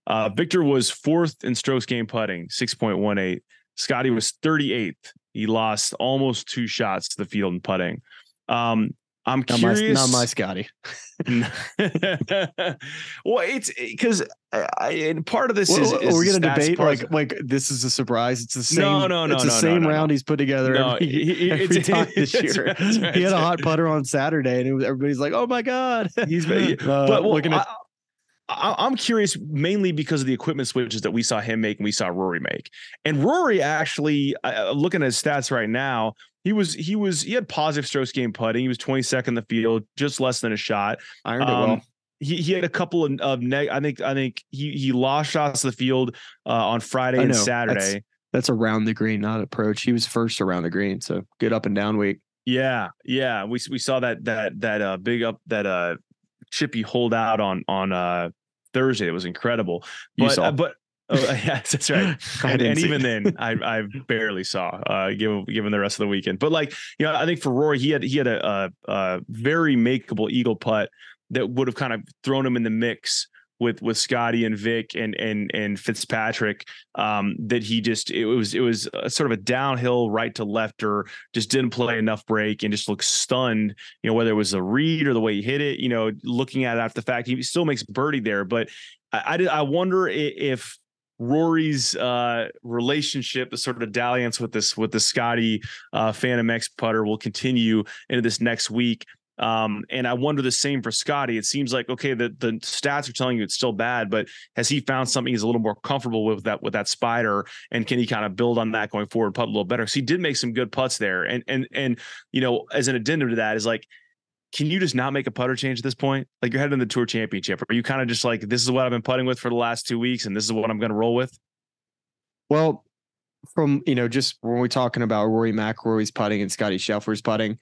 Speaker 4: Uh, Viktor was fourth in strokes gain putting, 6.18. Scotty was 38th. He lost almost two shots to the field in putting. Um, I'm
Speaker 3: Not
Speaker 4: curious.
Speaker 3: my, not my Scotty.
Speaker 4: well, it's because and part of this
Speaker 3: Well,
Speaker 4: is, is
Speaker 3: are we
Speaker 4: the
Speaker 3: going to debate like like this is a surprise? It's the same.
Speaker 4: No, no, no,
Speaker 3: It's the
Speaker 4: no,
Speaker 3: same
Speaker 4: no,
Speaker 3: round
Speaker 4: no.
Speaker 3: he's put together
Speaker 4: No,
Speaker 3: every,
Speaker 4: he-
Speaker 3: every time this year.
Speaker 4: right, that's right,
Speaker 3: he had a hot putter on Saturday, and it was, everybody's like, "Oh my god!"
Speaker 4: He's
Speaker 3: Uh,
Speaker 4: but well,
Speaker 3: looking at
Speaker 4: I, I, I'm curious mainly because of the equipment switches that we saw him make and we saw Rory make. And Rory actually, uh, looking at his stats right now, he was he was he had positive strokes gained putting. He was 22nd in the field, just less than a shot.
Speaker 3: ironed it
Speaker 4: Um,
Speaker 3: well.
Speaker 4: he, he had a couple of, of neg- I think I think he he lost shots to the field uh, on Friday and. Saturday.
Speaker 3: That's around the green, not approach. He was first around the green, so good up and down week.
Speaker 4: Yeah, yeah. We we saw that that that uh big up that uh chippy hold out on on uh Thursday. It was incredible.
Speaker 3: You
Speaker 4: But
Speaker 3: saw.
Speaker 4: uh, but oh, yes, that's right. And, and even
Speaker 3: it.
Speaker 4: then, I I barely saw uh given given the rest of the weekend. But like you know, I think for Rory, he had he had a, a, a very makeable eagle putt that would have kind of thrown him in the mix with with Scotty and Vic and and and Fitzpatrick. Um, that he just it was it was sort of a downhill right to left or just didn't play enough break and just looked stunned. You know whether it was the read or the way he hit it. You know, looking at it after the fact, he still makes birdie there, but I I, I wonder if Rory's uh, relationship, the sort of dalliance with this with the Scotty uh, Phantom X putter, will continue into this next week. Um, and I wonder the same for Scotty. It seems like okay, the the stats are telling you it's still bad, but has he found something he's a little more comfortable with that with that spider, and can he kind of build on that going forward, putt a little better? Because he did make some good putts there, and and and you know, as an addendum to that is like can you just not make a putter change at this point? Like you're heading to the tour championship. Are you kind of just like, this is what I've been putting with for the last two weeks and this is what I'm going to roll with?
Speaker 3: Well, from you know, just when we're talking about Rory McIlroy's putting and Scotty Scheffler's putting,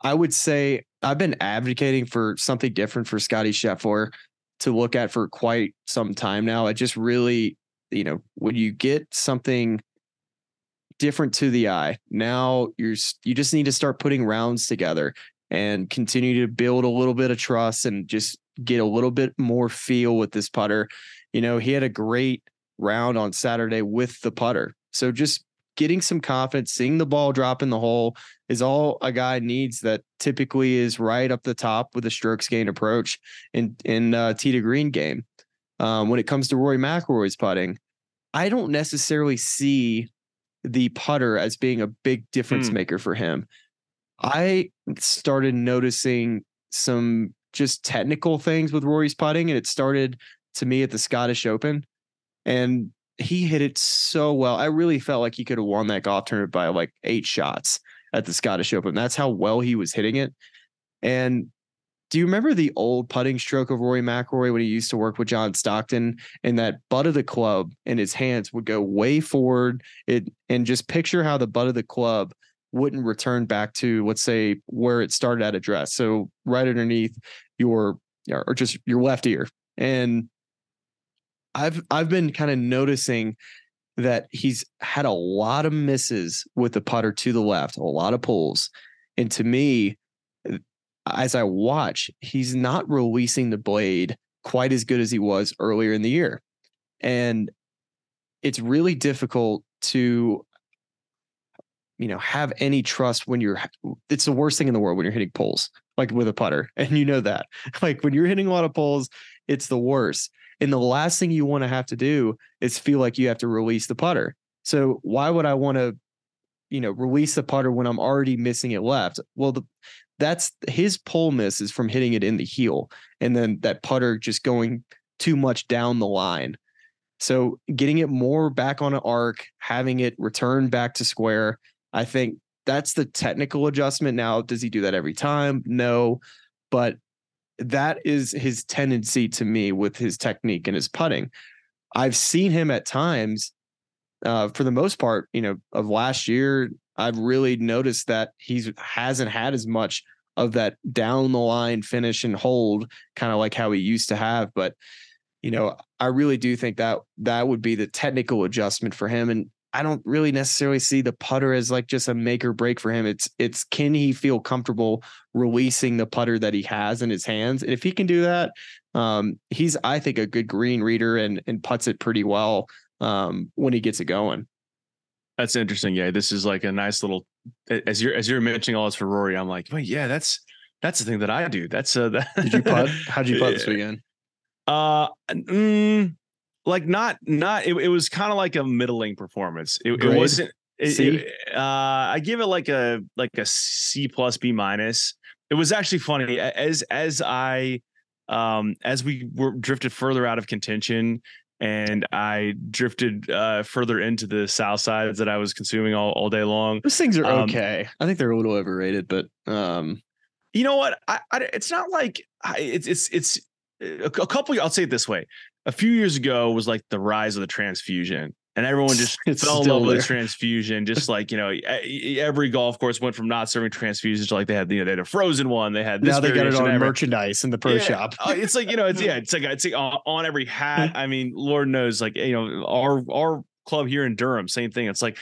Speaker 3: I would say I've been advocating for something different for Scotty Scheffler to look at for quite some time now. I just really, you know, when you get something different to the eye, now you're you just need to start putting rounds together and continue to build a little bit of trust and just get a little bit more feel with this putter. You know, he had a great round on Saturday with the putter. So just getting some confidence, seeing the ball drop in the hole is all a guy needs that typically is right up the top with a strokes gain approach in in uh, tee to green game. Um, when it comes to Rory McIlroy's putting, I don't necessarily see the putter as being a big difference
Speaker 4: Hmm.
Speaker 3: maker for him. I started noticing some just technical things with Rory's putting, and it started to me at the Scottish Open, and he hit it so well. I really felt like he could have won that golf tournament by like eight shots at the Scottish Open. That's how well he was hitting it. And do you remember the old putting stroke of Rory McIlroy when he used to work with John Stockton? And that butt of the club in his hands would go way forward. It and just picture how the butt of the club wouldn't return back to let's say where it started at address. So right underneath your or just your left ear. And I've I've been kind of noticing that he's had a lot of misses with the putter to the left, a lot of pulls. And to me, uh, as I watch, he's not releasing the blade quite as good as he was earlier in the year. And it's really difficult to you know have any trust when you're it's the worst thing in the world when you're hitting poles like with a putter and you know that like when you're hitting a lot of poles it's the worst and the last thing you want to have to do is feel like you have to release the putter so why would i want to you know release the putter when i'm already missing it left well the that's his pole miss is from hitting it in the heel and then that putter just going too much down the line so getting it more back on an arc having it return back to square I think that's the technical adjustment. Now, does he do that every time? No, but that is his tendency to me with his technique and his putting. I've seen him at times, uh, for the most part, you know, of last year. I've really noticed that he's hasn't had as much of that down the line finish and hold, kind of like how he used to have. But you know, I really do think that that would be the technical adjustment for him. And I don't really necessarily see the putter as like just a make or break for him. It's it's can he feel comfortable releasing the putter that he has in his hands? And if he can do that, um, he's I think a good green reader and and puts it pretty well um, when he gets it going.
Speaker 4: That's interesting. Yeah, this is like a nice little as you're as you're mentioning all this for Rory. I'm like, well, yeah, that's that's the thing that I do. That's uh, that,
Speaker 3: did you putt? How'd you putt this weekend?
Speaker 4: Uh, mm, like not not. It, it was kind of like a middling performance. It, it wasn't. It, it, uh, I give it like a like a C plus B minus. It was actually funny as as I um as we were drifted further out of contention and I drifted uh, further into the south sides that I was consuming all, all day long.
Speaker 3: Those things are um, okay. I think they're a little overrated, but um,
Speaker 4: you know what? I, I it's not like I, it's it's it's a, a couple. I'll say it this way: a few years ago was like the rise of the transfusion, and everyone just it's fell in love there. with the transfusion. Just like you know, every golf course went from not serving transfusions to like they had you know they had a frozen one. They had this
Speaker 3: now they got it on merchandise in the pro
Speaker 4: yeah.
Speaker 3: shop.
Speaker 4: Uh, it's like you know, it's yeah, it's like it's like on, on every hat. I mean, Lord knows, like you know, our our club here in Durham, same thing. It's like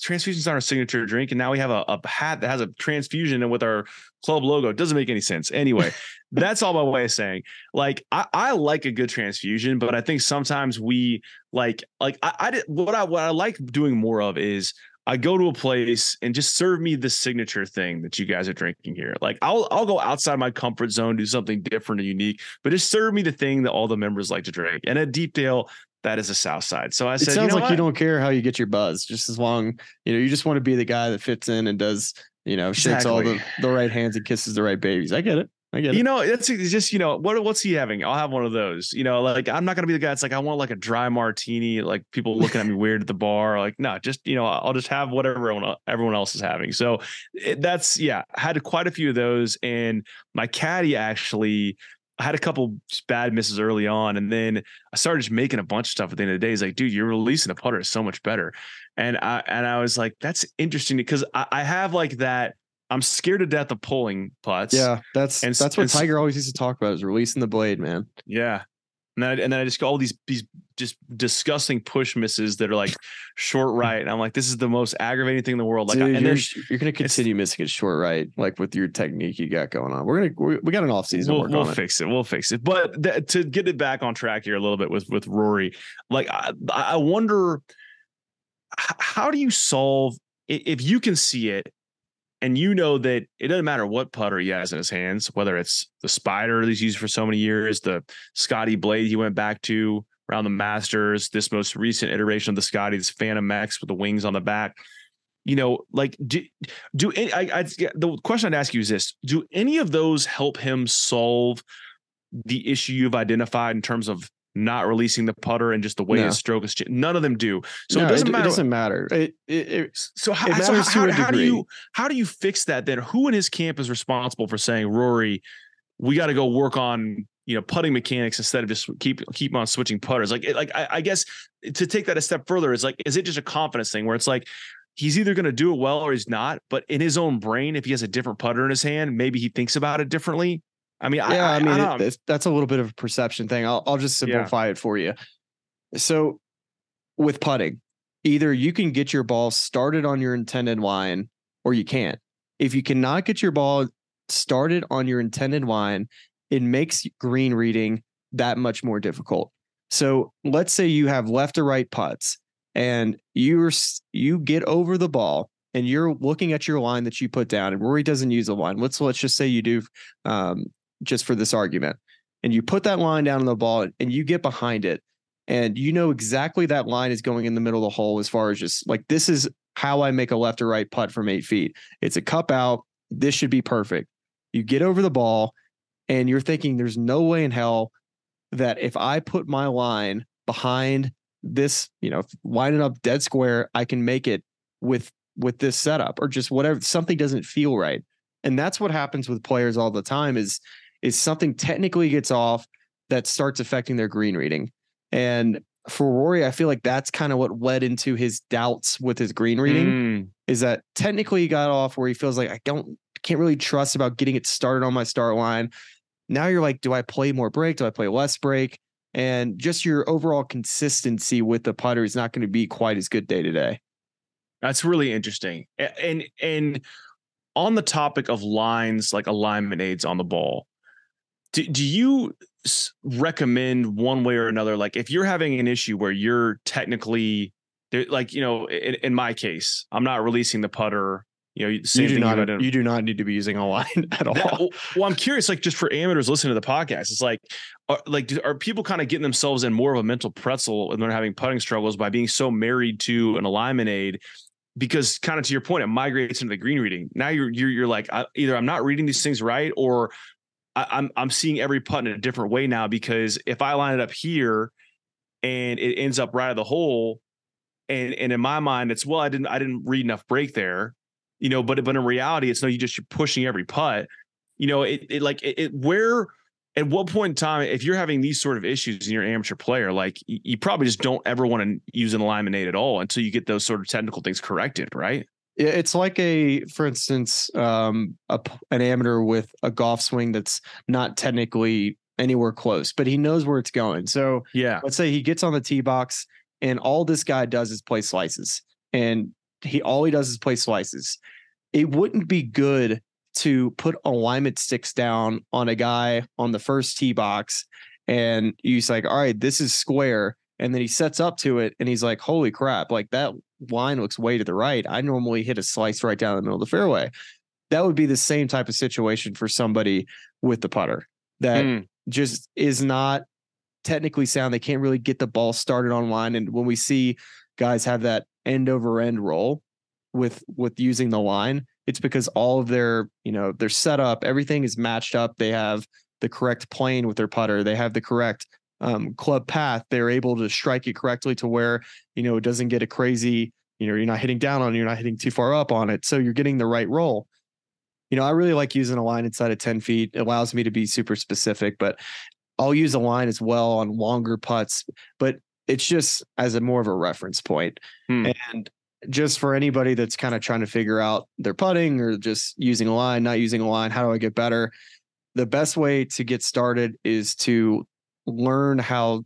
Speaker 4: transfusions are our signature drink, and now we have a, a hat that has a transfusion and with our club logo. It doesn't make any sense. Anyway, that's all my way of saying. Like, I, I like a good transfusion, but I think sometimes we like like I, I did what I what I like doing more of is I go to a place and just serve me the signature thing that you guys are drinking here. Like I'll I'll go outside my comfort zone, do something different and unique, but just serve me the thing that all the members like to drink. And at Deepdale, that is a South Side. So I said,
Speaker 3: it sounds
Speaker 4: you know
Speaker 3: like
Speaker 4: what?
Speaker 3: you don't care how you get your buzz, just as long you know you just want to be the guy that fits in and does you know shakes all the the right hands and kisses the right babies. I get it. I get
Speaker 4: you
Speaker 3: it.
Speaker 4: know, it's just you know what what's he having? I'll have one of those. You know, like I'm not gonna be the guy that's like I want like a dry martini, like people looking at me weird at the bar. Like no, just you know, I'll just have whatever everyone everyone else is having. So it, that's yeah, I had quite a few of those, and my caddy actually I had a couple bad misses early on, and then I started just making a bunch of stuff at the end of the day. He's like, dude, you're releasing a putter is so much better. And I and I was like, that's interesting because I, I have like that. I'm scared to death of pulling putts.
Speaker 3: Yeah, that's and that's what and, Tiger always used to talk about is releasing the blade, man.
Speaker 4: Yeah, and then, I, and then I just go all these these just disgusting push misses that are like short right, and I'm like, this is the most aggravating thing in the world. Like,
Speaker 3: Dude,
Speaker 4: and
Speaker 3: you're,
Speaker 4: then
Speaker 3: you're gonna continue missing it short right, like with your technique you got going on. We're gonna we we got an off season.
Speaker 4: We'll, we'll fix it. We'll fix it. But th- to get it back on track here a little bit with with Rory, like I, I wonder how do you solve if you can see it and you know that it doesn't matter what putter he has in his hands, whether it's the spider that he's used for so many years, the Scotty blade he went back to around the Masters, this most recent iteration of the Scotty, this Phantom X with the wings on the back. You know, like do do any, I, I the question I'd ask you is this: Do any of those help him solve the issue you've identified in terms of not releasing the putter and just the way no. his stroke is. None of them do. So no, it doesn't
Speaker 3: it,
Speaker 4: matter.
Speaker 3: It doesn't matter. It, it,
Speaker 4: so how, so how, how do you how do you fix that then? Who in his camp is responsible for saying, Rory, we got to go work on you know putting mechanics instead of just keep keep on switching putters? Like like I, I guess to take that a step further is like, is it just a confidence thing where it's like he's either going to do it well or he's not. But in his own brain, if he has a different putter in his hand, maybe he thinks about it differently. I mean,
Speaker 3: yeah,
Speaker 4: I,
Speaker 3: I mean, I it, that's a little bit of a perception thing. I'll, I'll just simplify yeah. it for you. So, with putting, either you can get your ball started on your intended line or you can't. If you cannot get your ball started on your intended line, it makes green reading that much more difficult. So, let's say you have left or right putts and you're you get over the ball and you're looking at your line that you put down and Rory doesn't use a line. Let's let's just say you do um, just for this argument, and you put that line down on the ball and you get behind it, and you know exactly that line is going in the middle of the hole as far as just like this is how I make a left or right putt from eight feet. It's a cup out. This should be perfect. You get over the ball and you're thinking there's no way in hell that if I put my line behind this, you know, lining up dead square, I can make it with with this setup or just whatever something doesn't feel right. And that's what happens with players all the time is is something technically gets off that starts affecting their green reading. And for Rory, I feel like that's kind of what led into his doubts with his green reading mm. is that technically he got off where he feels like I don't can't really trust about getting it started on my start line. Now you're like, do I play more break? Do I play less break? And just your overall consistency with the putter is not going to be quite as good day to day.
Speaker 4: That's really interesting. And and on the topic of lines like alignment aids on the ball, do, do you recommend one way or another? Like if you're having an issue where you're technically like you know, in, in my case, I'm not releasing the putter. You know,
Speaker 3: You do not.
Speaker 4: about-
Speaker 3: You do not need to be using a line at all.
Speaker 4: that- well, well, I'm curious, like just for amateurs listening to the podcast, it's like, are, like, are people kind of getting themselves in more of a mental pretzel and they're having putting struggles by being so married to an alignment aid? Because kind of to your point, it migrates into the green reading. Now you're you're you're like I, either I'm not reading these things right, or I, I'm I'm seeing every putt in a different way now. Because if I line it up here, and it ends up right of the hole, and and in my mind it's well I didn't I didn't read enough break there, you know. But but in reality it's no you just you're pushing every putt you know, it, it like it, it where at what point in time, if you're having these sort of issues and you're an amateur player, like you, you probably just don't ever want to use an alignment aid at all until you get those sort of technical things corrected, right?
Speaker 3: Yeah, It's like a, for instance, um, a, an amateur with a golf swing that's not technically anywhere close, but he knows where it's going. So
Speaker 4: Yeah.
Speaker 3: let's say he gets on the tee box and all this guy does is play slices and he all he does is play slices it wouldn't be good to put alignment sticks down on a guy on the first tee box and he's like all right this is square and then he sets up to it and he's like holy crap like that line looks way to the right i normally hit a slice right down the middle of the fairway that would be the same type of situation for somebody with the putter that
Speaker 4: Mm.
Speaker 3: just is not technically sound. They can't really get the ball started online. And when we see guys have that end over end roll with with using the line, it's because all of their, you know, their setup, everything is matched up. They have the correct plane with their putter. They have the correct um, club path. They're able to strike it correctly to where, you know, it doesn't get a crazy, you know, you're not hitting down on it, you're not hitting too far up on it. So you're getting the right roll. You know, I really like using a line inside of 10 feet. It allows me to be super specific, but I'll use a line as well on longer putts, but it's just as a more of a reference point.
Speaker 4: Hmm.
Speaker 3: And just for anybody that's kind of trying to figure out their putting or just using a line, not using a line, how do I get better? The best way to get started is to learn how,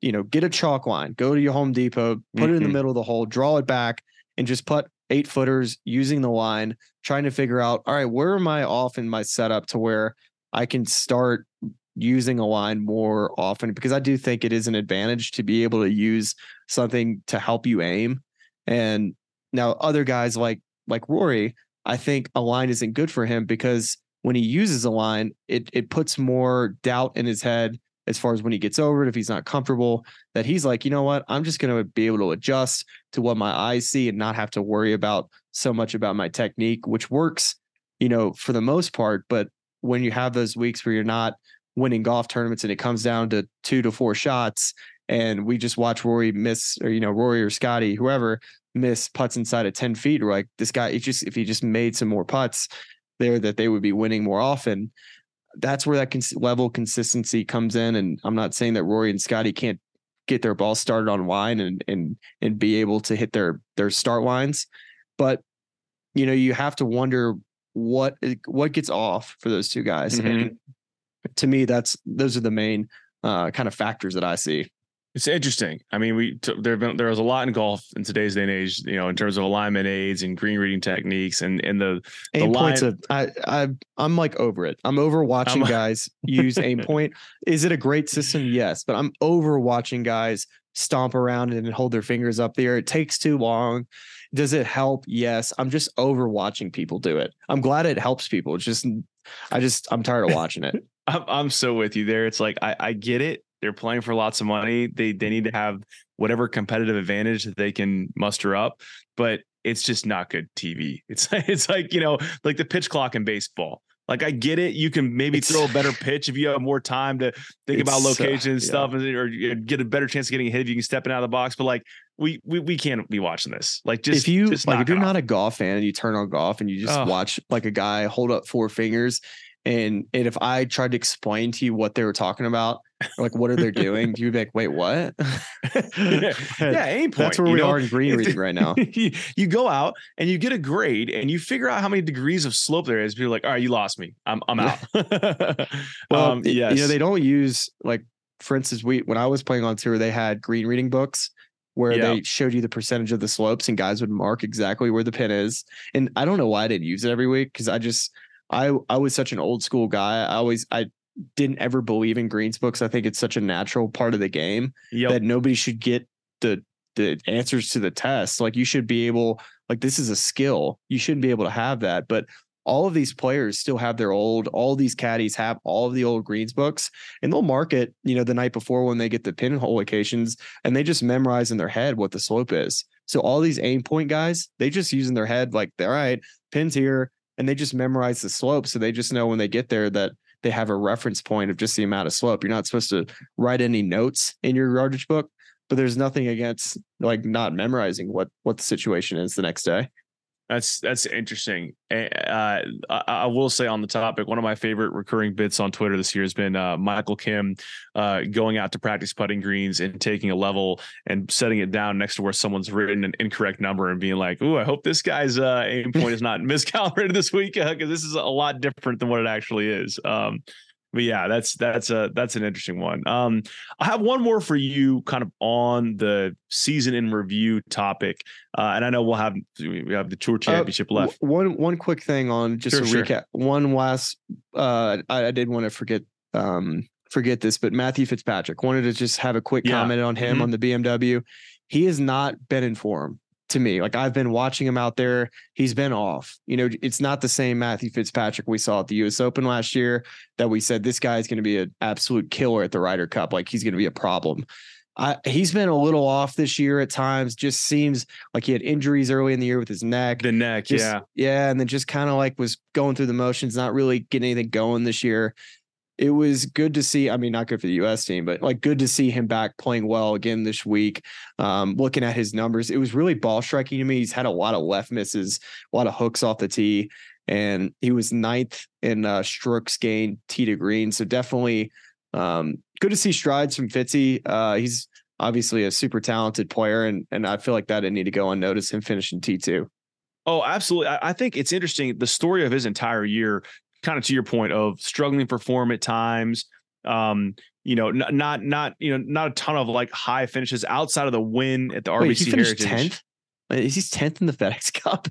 Speaker 3: you know, get a chalk line, go to your Home Depot, put it in the
Speaker 4: Mhm.
Speaker 3: middle of the hole, draw it back, and just put eight footers using the line, trying to figure out, all right, where am I off in my setup to where I can start using a line more often because I do think it is an advantage to be able to use something to help you aim. And now other guys like like Rory, I think a line isn't good for him because when he uses a line, it it puts more doubt in his head as far as when he gets over it, if he's not comfortable, that he's like, you know what, I'm just gonna be able to adjust to what my eyes see and not have to worry about so much about my technique, which works, you know, for the most part. But when you have those weeks where you're not winning golf tournaments and it comes down to two to four shots and we just watch Rory miss or you know Rory or Scotty whoever miss putts inside of 10 feet we're like this guy he just if he just made some more putts there that they would be winning more often that's where that cons- level of consistency comes in and I'm not saying that Rory and Scotty can't get their ball started on line and and and be able to hit their their start lines but you know you have to wonder what what gets off for those two guys
Speaker 4: Mhm.
Speaker 3: and to me that's those are the main uh, kind of factors that I see.
Speaker 4: It's interesting. I mean, we t- there been there was a lot in golf in today's day and age, you know, in terms of alignment aids and green reading techniques and and the The
Speaker 3: Aim points of I I I'm like over it. I'm over watching
Speaker 4: I'm-
Speaker 3: guys use aim point. Is it a great system? Yes, but I'm over watching guys stomp around and hold their fingers up there. It takes too long. Does it help? Yes. I'm just over watching people do it. I'm glad it helps people. It's just I just I'm tired of watching it.
Speaker 4: I'm, I'm so with you there. It's like I, I get it. They're playing for lots of money. They they need to have whatever competitive advantage that they can muster up, but it's just not good TV. It's it's like you know like the pitch clock in baseball. Like I get it. You can maybe
Speaker 3: It's-
Speaker 4: throw a better pitch if you have more time to think about
Speaker 3: uh,
Speaker 4: location and
Speaker 3: yeah.
Speaker 4: stuff, and or get a better chance of getting a hit if you can step in out of the box. But like we we we can't be watching this. Like just
Speaker 3: if you
Speaker 4: just
Speaker 3: like if you're not
Speaker 4: off.
Speaker 3: a golf fan and you turn on golf and you just
Speaker 4: Ugh.
Speaker 3: watch like a guy hold up four fingers and and if I tried to explain to you what they were talking about, like what are they doing, you'd be like, wait, what?
Speaker 4: yeah, yeah, aim point.
Speaker 3: That's where
Speaker 4: you
Speaker 3: we
Speaker 4: know?
Speaker 3: are in green reading right now.
Speaker 4: you, you go out and you get a grade and you figure out how many degrees of slope there is. People are like, all right, you lost me. I'm I'm out.
Speaker 3: Well,
Speaker 4: um, yes.
Speaker 3: you know, they don't use like, for instance, we when I was playing on tour, they had green reading books where
Speaker 4: Yeah.
Speaker 3: they showed you the percentage of the slopes and guys would mark exactly where the pin is. And I don't know why I didn't use it every week because I just I I was such an old school guy. I always I didn't ever believe in greens books. I think it's such a natural part of the game
Speaker 4: Yep.
Speaker 3: that nobody should get the the answers to the test. Like you should be able, like this is a skill. You shouldn't be able to have that. But all of these players still have their old, all these caddies have all of the old greens books and they'll mark it, you know, the night before when they get the pinhole locations and they just memorize in their head what the slope is. So all these aim point guys, they just use in their head, like, all right, pins here, and they just memorize the slope. So they just know when they get there that they have a reference point of just the amount of slope. You're not supposed to write any notes in your yardage book, but there's nothing against like not memorizing what what the situation is the next day.
Speaker 4: That's that's interesting. Uh, I, I, will say on the topic, one of my favorite recurring bits on Twitter this year has been uh, Michael Kim uh, going out to practice putting greens and taking a level and setting it down next to where someone's written an incorrect number and being like, "Ooh, I hope this guy's uh, aim point is not miscalibrated this week because this is a lot different than what it actually is." Um, but yeah, that's that's a that's an interesting one. Um, I have one more for you, kind of on the season in review topic, uh, and I know we'll have we have the tour uh, championship uh, left.
Speaker 3: One one quick thing on just sure, a recap. Sure. One last, uh, I, I did want to forget um forget this, but Matthew Fitzpatrick wanted to just have a quick yeah. comment on him mm-hmm. on the BMW. He has not been in form to me. Like I've been watching him out there. He's been off. You know, it's not the same Matthew Fitzpatrick we saw at the US Open last year that we said this guy is going to be an absolute killer at the Ryder Cup. Like he's going to be a problem. I, he's been a little off this year at times. Just seems like he had injuries early in the year with his neck.
Speaker 4: The neck,
Speaker 3: just,
Speaker 4: yeah,
Speaker 3: yeah, and then just kind of like was going through the motions, not really getting anything going this year it was good to see. I mean, not good for the U.S. team, but like good to see him back playing well again this week. Um, looking at his numbers, it was really ball striking to me. He's had a lot of left misses, a lot of hooks off the tee, and he was ninth in uh, strokes gained tee to green. So definitely um, good to see strides from Fitzy. Uh, he's obviously a super talented player, and and I feel like that didn't need to go unnoticed. Him finishing T two.
Speaker 4: Oh, absolutely. I think it's interesting. The story of his entire year kind of to your point of struggling for form at times. Um, you know, not not not you know, not a ton of like high finishes outside of the win at the Wait, RBC he Heritage.
Speaker 3: Tenth? Is he tenth in the FedEx Cup?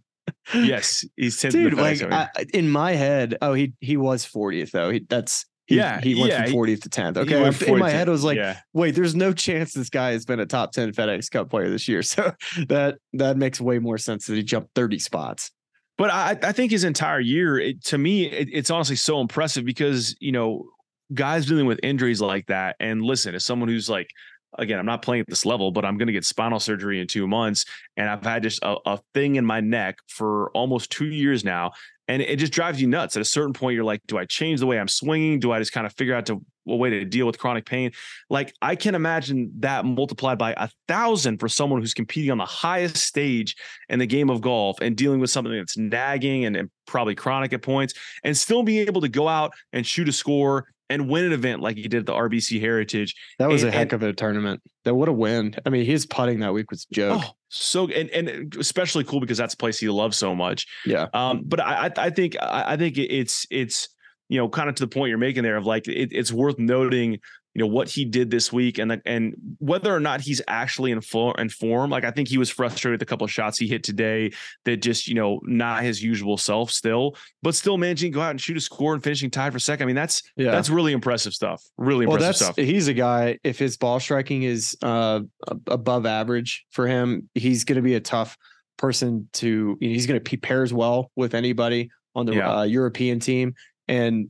Speaker 4: yes, he's tenth.
Speaker 3: Dude, like I, in my head, oh, he he was fortieth though. He, that's he,
Speaker 4: yeah,
Speaker 3: he went
Speaker 4: yeah,
Speaker 3: from 40th to 10th. Okay. In my head, I was like, yeah. wait, there's no chance this guy has been a top 10 FedEx Cup player this year. So that that makes way more sense that he jumped 30 spots.
Speaker 4: But I, I think his entire year, it, to me, it, it's honestly so impressive because you know guys dealing with injuries like that. And listen, as someone who's like, again, I'm not playing at this level, but I'm going to get spinal surgery in two months, and I've had just a, a thing in my neck for almost two years now, and it just drives you nuts. At a certain point, you're like, do I change the way I'm swinging? Do I just kind of figure out to a way to deal with chronic pain? Like I can imagine that multiplied by a thousand for someone who's competing on the highest stage in the game of golf and dealing with something that's nagging and, and probably chronic at points, and still being able to go out and shoot a score and win an event like he did at the RBC Heritage.
Speaker 3: That was
Speaker 4: and,
Speaker 3: a heck of a tournament. That would have win. I mean, his putting that week was joke. Oh,
Speaker 4: so and and especially cool because that's a place he loves so much.
Speaker 3: Yeah.
Speaker 4: Um, but I I think I think it's it's you know kind of to the point you're making there of like it, it's worth noting you know what he did this week and and whether or not he's actually in, full, in form like i think he was frustrated with a couple of shots he hit today that just you know not his usual self still but still managing to go out and shoot a score and finishing tied for second i mean that's yeah. that's really impressive stuff really well, impressive stuff
Speaker 3: he's a guy if his ball striking is uh above average for him he's going to be a tough person to you know, he's going to he pairs well with anybody on the yeah. uh, european team and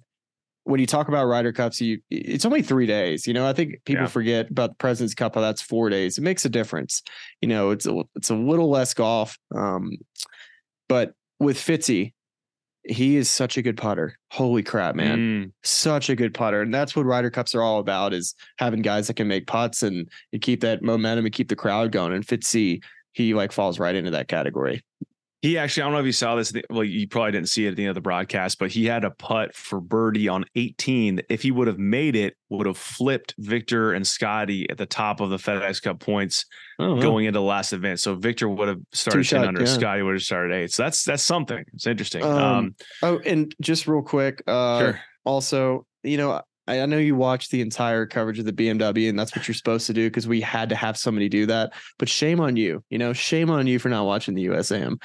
Speaker 3: when you talk about Ryder Cups, you it's only three days. You know, I think people yeah. forget about the President's Cup. How that's four days. It makes a difference. You know, it's a, it's a little less golf. Um, but with Fitzy, he is such a good putter. Holy crap, man! Mm. Such a good putter, and that's what Ryder Cups are all about: is having guys that can make putts and you keep that momentum and keep the crowd going. And Fitzy, he like falls right into that category.
Speaker 4: He actually, I don't know if you saw this. Well, you probably didn't see it at the end of the broadcast, but he had a putt for birdie on 18. If he would have made it, would have flipped Viktor and Scotty at the top of the FedEx Cup points oh, going into the last event. So Viktor would have started shot, 10 under, yeah. Scotty would have started eight. So that's that's something. It's interesting. Um, um,
Speaker 3: oh, and just real quick, uh, sure. also, you know, I, know you watched the entire coverage of the BMW, and that's what you're supposed to do because we had to have somebody do that. But shame on you, you know, shame on you for not watching the USAM.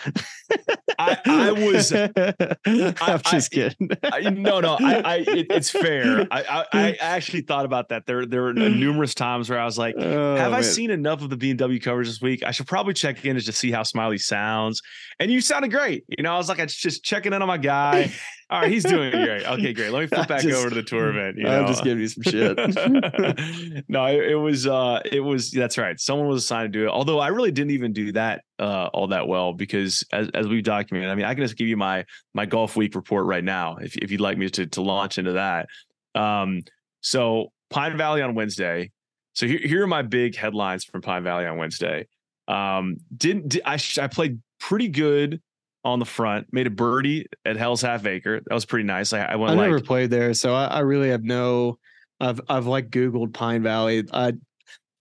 Speaker 4: I, I was.
Speaker 3: I'm just kidding.
Speaker 4: I, no, no, I, I it, it's fair. I, I, I actually thought about that. There, there were mm. numerous times where I was like,
Speaker 3: Oh,
Speaker 4: "Have I seen enough of the BMW coverage this week? I should probably check in to see how Smylie sounds." And you sounded great. You know, I was like, "I just checking in on my guy. All right, he's doing great. Okay, great. Let me flip back
Speaker 3: just-
Speaker 4: over to the tour event." You
Speaker 3: I'm
Speaker 4: know?
Speaker 3: just giving you some shit.
Speaker 4: no, it, it was uh it was that's right. Someone was assigned to do it. Although I really didn't even do that uh all that well because as as we've documented, I mean, I can just give you my my golf week report right now if if you'd like me to to launch into that. Um so Pine Valley on Wednesday. So here, here are my big headlines from Pine Valley on Wednesday. Um didn't di- I I played pretty good on the front, made a birdie at Hell's Half Acre. That was pretty nice. I, I went
Speaker 3: I
Speaker 4: like
Speaker 3: never played there, so I, I really have no. I've I've like Googled Pine Valley. I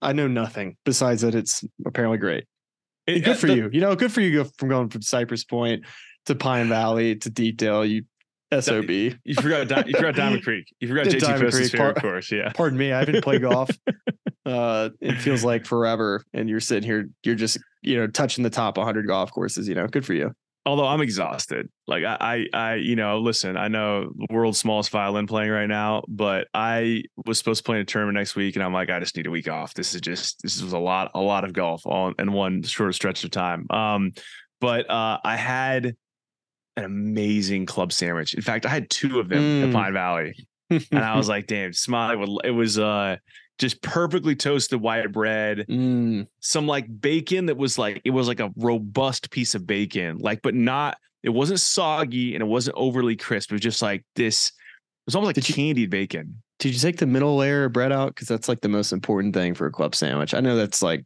Speaker 3: I know nothing besides that it's apparently great.
Speaker 4: it-
Speaker 3: good for
Speaker 4: the-
Speaker 3: you. You know, good for you. Go from going from Cypress Point to Pine Valley to Deepdale. You sob.
Speaker 4: You forgot you forgot Diamond Creek. You forgot JT
Speaker 3: Diamond Creek,
Speaker 4: favorite
Speaker 3: par-
Speaker 4: course. Yeah.
Speaker 3: Pardon me. I haven't played golf. Uh, it feels like forever, and you're sitting here. You're just you know touching the top 100 golf courses. You know, good for you.
Speaker 4: Although I'm exhausted. Like I, I, I, you know, listen, I know the world's smallest violin playing right now, but I was supposed to play in a tournament next week, and I'm like, I just need a week off. This is just this was a lot, a lot of golf all in one short stretch of time. Um, but uh, I had an amazing club sandwich. In fact, I had two of them
Speaker 3: Mm.
Speaker 4: at Pine Valley. and I was like, damn, Smylie would it was uh just perfectly toasted white bread,
Speaker 3: Mm,
Speaker 4: some like bacon that was like it was like a robust piece of bacon, like but not it wasn't soggy and it wasn't overly crisp. It was just like this. It was almost like
Speaker 3: Did you-
Speaker 4: candied bacon.
Speaker 3: did you take the middle layer of bread out? Because that's like the most important thing for a club sandwich. I know that's like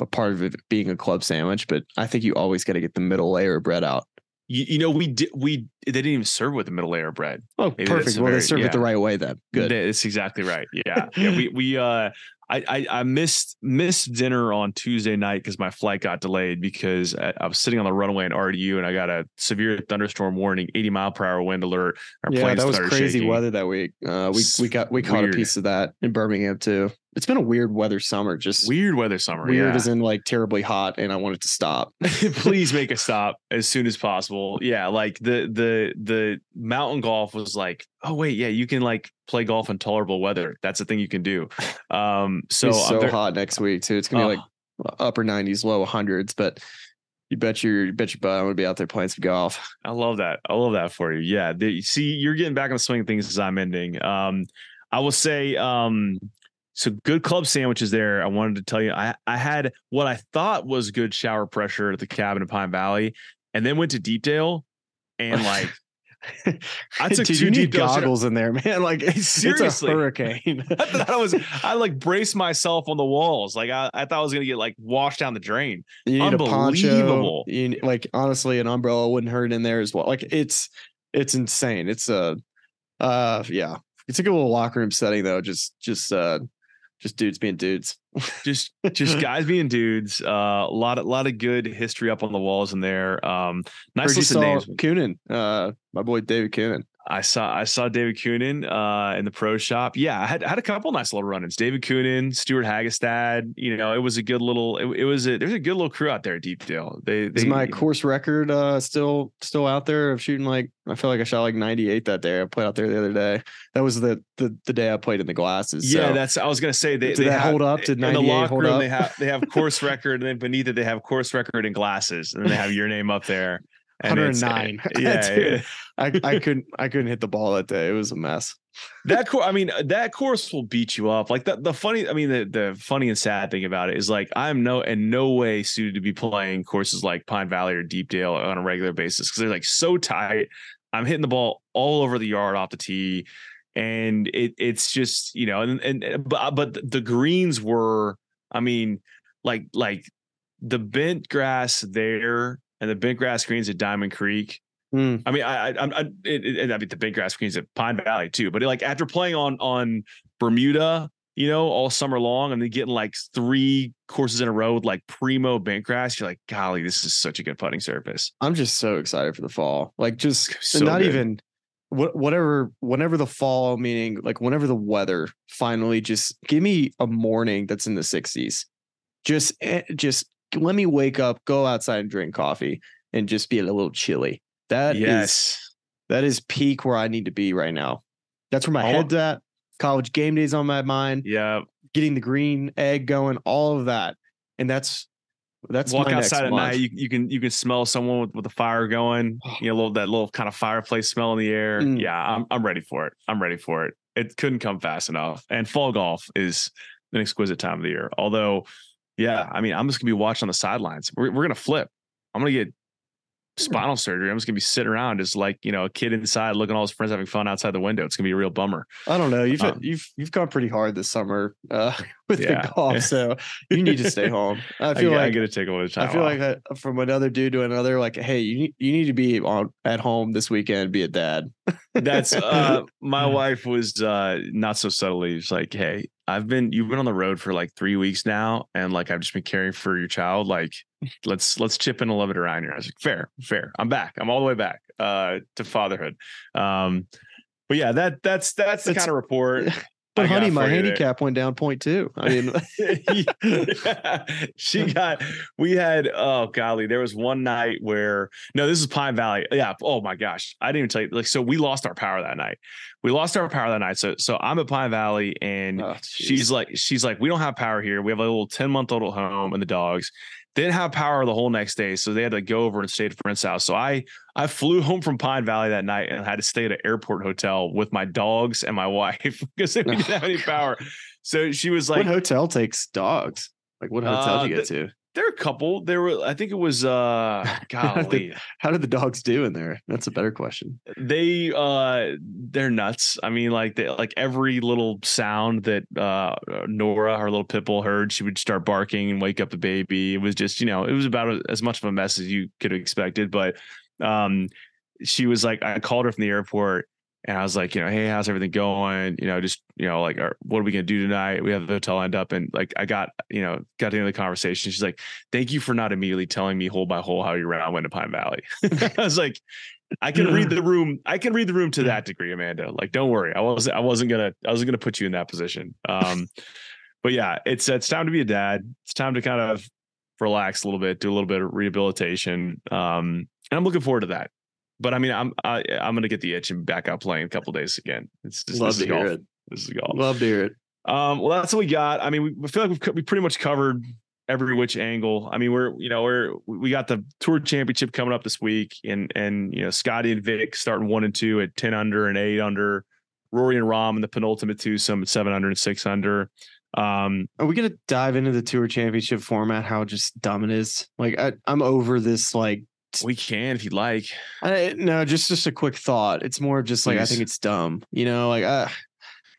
Speaker 3: a part of it being a club sandwich, but I think you always got to get the middle layer of bread out.
Speaker 4: You, you know, we did we they didn't even serve with the middle layer of bread.
Speaker 3: Oh,
Speaker 4: Maybe
Speaker 3: perfect. Well, they
Speaker 4: very-
Speaker 3: serve it the right way then. Good.
Speaker 4: That's exactly right. Yeah. Yeah. we we uh I I, I missed missed dinner on Tuesday night because my flight got delayed because I, I was sitting on the runway in RDU and I got a severe thunderstorm warning, 80 mile per hour wind alert. Our
Speaker 3: yeah, that was crazy
Speaker 4: shaking.
Speaker 3: weather that week. Uh, we we got we caught
Speaker 4: Weird.
Speaker 3: a piece of that in Birmingham too. It's been a weird weather summer. Just
Speaker 4: Weird weather summer.
Speaker 3: weird
Speaker 4: yeah.
Speaker 3: as in like terribly hot, and I want it to stop.
Speaker 4: please make a stop as soon as possible. Yeah, like the the the mountain golf was like, oh wait, yeah, you can like play golf in tolerable weather. That's a thing you can do. Um, so
Speaker 3: So,
Speaker 4: I'm
Speaker 3: so
Speaker 4: very-
Speaker 3: hot next week too. It's gonna be
Speaker 4: Oh,
Speaker 3: like upper 90s, low hundreds. But you bet your you bet your butt I'm gonna be out there playing some golf.
Speaker 4: I love that. I love that for you. Yeah, the, see, you're getting back on the swing of things as I'm ending. Um, I will say, um, so good club sandwiches there. I wanted to tell you, I I had what I thought was good shower pressure at the cabin in Pine Valley, and then went to Deepdale, and like I took
Speaker 3: Dude,
Speaker 4: two
Speaker 3: you need
Speaker 4: goggles.
Speaker 3: in there, man. Like it's
Speaker 4: Seriously.
Speaker 3: a hurricane.
Speaker 4: I thought I was I like braced myself on the walls. Like I, I thought I was gonna get like washed down the drain.
Speaker 3: You need a poncho.
Speaker 4: Unbelievable.
Speaker 3: You need, like honestly, an umbrella wouldn't hurt in there as well. Like it's it's insane. It's a uh yeah. It's a good little locker room setting though. Just just uh just dudes being dudes.
Speaker 4: Just just guys being dudes. Uh a lot of lot of good history up on the walls in there. Um nice list of names.
Speaker 3: Coonan, uh my boy David Coonan.
Speaker 4: I saw I saw David Coonan uh, in the pro shop. Yeah, I had I had a couple nice little run-ins. David Coonan, Stewart Hagestad. You know, it was a good little. It, it was a there's a good little crew out there at Deepdale. They,
Speaker 3: Is my course record uh still still out there of shooting like I feel like I shot like 98 that day. I played out there the other day. That was the the, the day I played in the glasses.
Speaker 4: Yeah,
Speaker 3: so.
Speaker 4: that's I was gonna say they
Speaker 3: Did
Speaker 4: they
Speaker 3: that
Speaker 4: have,
Speaker 3: hold up? Did
Speaker 4: in the
Speaker 3: 98
Speaker 4: locker
Speaker 3: hold
Speaker 4: room
Speaker 3: up?
Speaker 4: they have they have course record and then beneath it they have course record in glasses and then they have your name up there. It's- uh,
Speaker 3: 109.
Speaker 4: Yeah,
Speaker 3: Dude, I, I couldn't I couldn't hit the ball that day. It was a mess.
Speaker 4: that course. I mean, uh, that course will beat you up. Like the the funny. I mean, the the funny and sad thing about it is like I'm no in no way suited to be playing courses like Pine Valley or Deepdale on a regular basis because they're like so tight. I'm hitting the ball all over the yard off the tee, and it it's just you know and and uh, but but the greens were. I mean, like like the bent grass there and the bent grass greens at Diamond Creek.
Speaker 3: Mm.
Speaker 4: I mean, I, I, I, it, it, I mean, the big grass greens at Pine Valley too. But like after playing on on Bermuda, you know, all summer long, and then getting like three courses in a row with like primo bent grass, you're like, golly, this is such a good putting surface.
Speaker 3: I'm just so excited for the fall. Like just
Speaker 4: So
Speaker 3: not
Speaker 4: good.
Speaker 3: even what whatever whenever the fall meaning like whenever the weather finally just give me a morning that's in the 60s. Just eh, just let me wake up, go outside and drink coffee and just be a little chilly. That is
Speaker 4: yes.
Speaker 3: that is peak where I need to be right now. That's where my
Speaker 4: want-
Speaker 3: head's at. College game days on my mind.
Speaker 4: Yeah.
Speaker 3: Getting the green egg going, all of that, and that's that's
Speaker 4: Walk
Speaker 3: my next
Speaker 4: outside at
Speaker 3: month.
Speaker 4: night. You, you can you can smell someone with, with a fire going. You know, little that little kind of fireplace smell in the air.
Speaker 3: Mm.
Speaker 4: Yeah, I'm I'm ready for it. I'm ready for it. It couldn't come fast enough. And fall golf is an exquisite time of the year. Although, yeah, I mean, I'm just gonna be watching on the sidelines. We're we're gonna flip. I'm gonna get spinal surgery. I'm just gonna be sitting around just like you know a kid inside looking at all his friends having fun outside the window. It's gonna be a real bummer.
Speaker 3: I don't know. You've
Speaker 4: Um,
Speaker 3: you've you've gone pretty hard this summer uh, with
Speaker 4: Yeah.
Speaker 3: the golf, so you need to stay home. I feel
Speaker 4: I,
Speaker 3: like I
Speaker 4: get to take a little time.
Speaker 3: I feel
Speaker 4: off.
Speaker 3: like from another dude to another, like, hey, you need you need to be on at home this weekend, be a dad.
Speaker 4: That's uh my wife was uh not so subtly just like, hey, I've been you've been on the road for like three weeks now, and like I've just been caring for your child. Like, let's let's chip in a little bit around here. I was like, fair, fair. I'm back. I'm all the way back uh to fatherhood. Um but yeah, that that's that's the
Speaker 3: That's-
Speaker 4: kind of report.
Speaker 3: But honey, my
Speaker 4: you there.
Speaker 3: handicap went down point two. I mean,
Speaker 4: she got we had oh golly there was one night where no this is pine valley. Yeah oh my gosh. I didn't even tell you like so we lost our power that night. We lost our power that night. So so i'm at pine valley and
Speaker 3: oh,
Speaker 4: she's like she's like we don't have power here. We have a little 10 month old at home and the dogs didn't have power the whole next day so they had to go over and stay at a friend's house so i i flew home from pine valley that night and had to stay at an airport hotel with my dogs and my wife because we didn't have any power so she was like
Speaker 3: what hotel takes dogs? Like, what hotel
Speaker 4: Uh,
Speaker 3: did you get to?
Speaker 4: There are a couple. There were, I think it was uh golly.
Speaker 3: How did the dogs do in there? That's a better question.
Speaker 4: they uh they're nuts. I mean, like they like every little sound that uh Nora, her little pit bull, heard, she would start barking and wake up the baby. It was just, you know, it was about as much of a mess as you could have expected. But um she was like, I called her from the airport and I was like, you know, hey, how's everything going? You know, just, you know, like, what are we going to do tonight? We have the hotel lined up. And like, I got, you know, got to the end of the conversation. She's like, thank you for not immediately telling me hole by hole how you ran went to Pine Valley. I was like, I can read the room. I can read the room to that degree, Amanda. Like, don't worry. I wasn't, I wasn't going to, I wasn't going to put you in that position. Um, but yeah, it's, it's time to be a dad. It's time to kind of relax a little bit, do a little bit of rehabilitation. Um, and I'm looking forward to that. But I mean, I'm I, I'm gonna get the itch and back out playing a couple days again. It's just,
Speaker 3: Love
Speaker 4: this
Speaker 3: to hear
Speaker 4: golf.
Speaker 3: it.
Speaker 4: This is golf.
Speaker 3: Love to hear it.
Speaker 4: Um, well, that's what we got. I mean, we, we feel like we've we pretty much covered every which angle. I mean, we're you know we're we got the tour championship coming up this week, and and you know Scotty and Vic starting one and two at ten under and eight under. Rory and Rahm in the penultimate twosome at seven under and six under. Um,
Speaker 3: Are we gonna dive into the tour championship format? How just dumb it is. Like I, I'm over this. Like
Speaker 4: we can if you'd like.
Speaker 3: I, no, just just a quick thought. It's more of just like I think it's dumb. You know, like uh,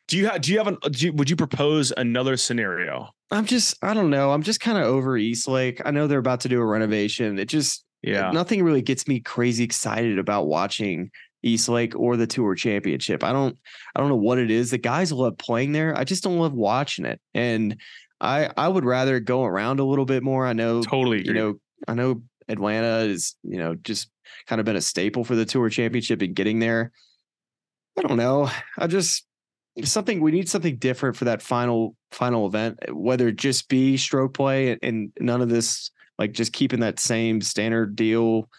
Speaker 4: Do you have? Do you have an? Do you, would you propose another scenario?
Speaker 3: I'm just I don't know. I'm just kind of over East Lake. I know they're about to do a renovation. It just
Speaker 4: Yeah.
Speaker 3: nothing really gets me crazy excited about watching East Lake or the Tour Championship. I don't I don't know what it is. The guys love playing there. I just don't love watching it. And I I would rather go around a little bit more. I know
Speaker 4: Totally. Agree.
Speaker 3: you know I know Atlanta is you know just kind of been a staple for the Tour Championship and getting there. I don't know. I just something we need something different for that final final event. Whether it just be stroke play and, and none of this like just keeping that same standard deal.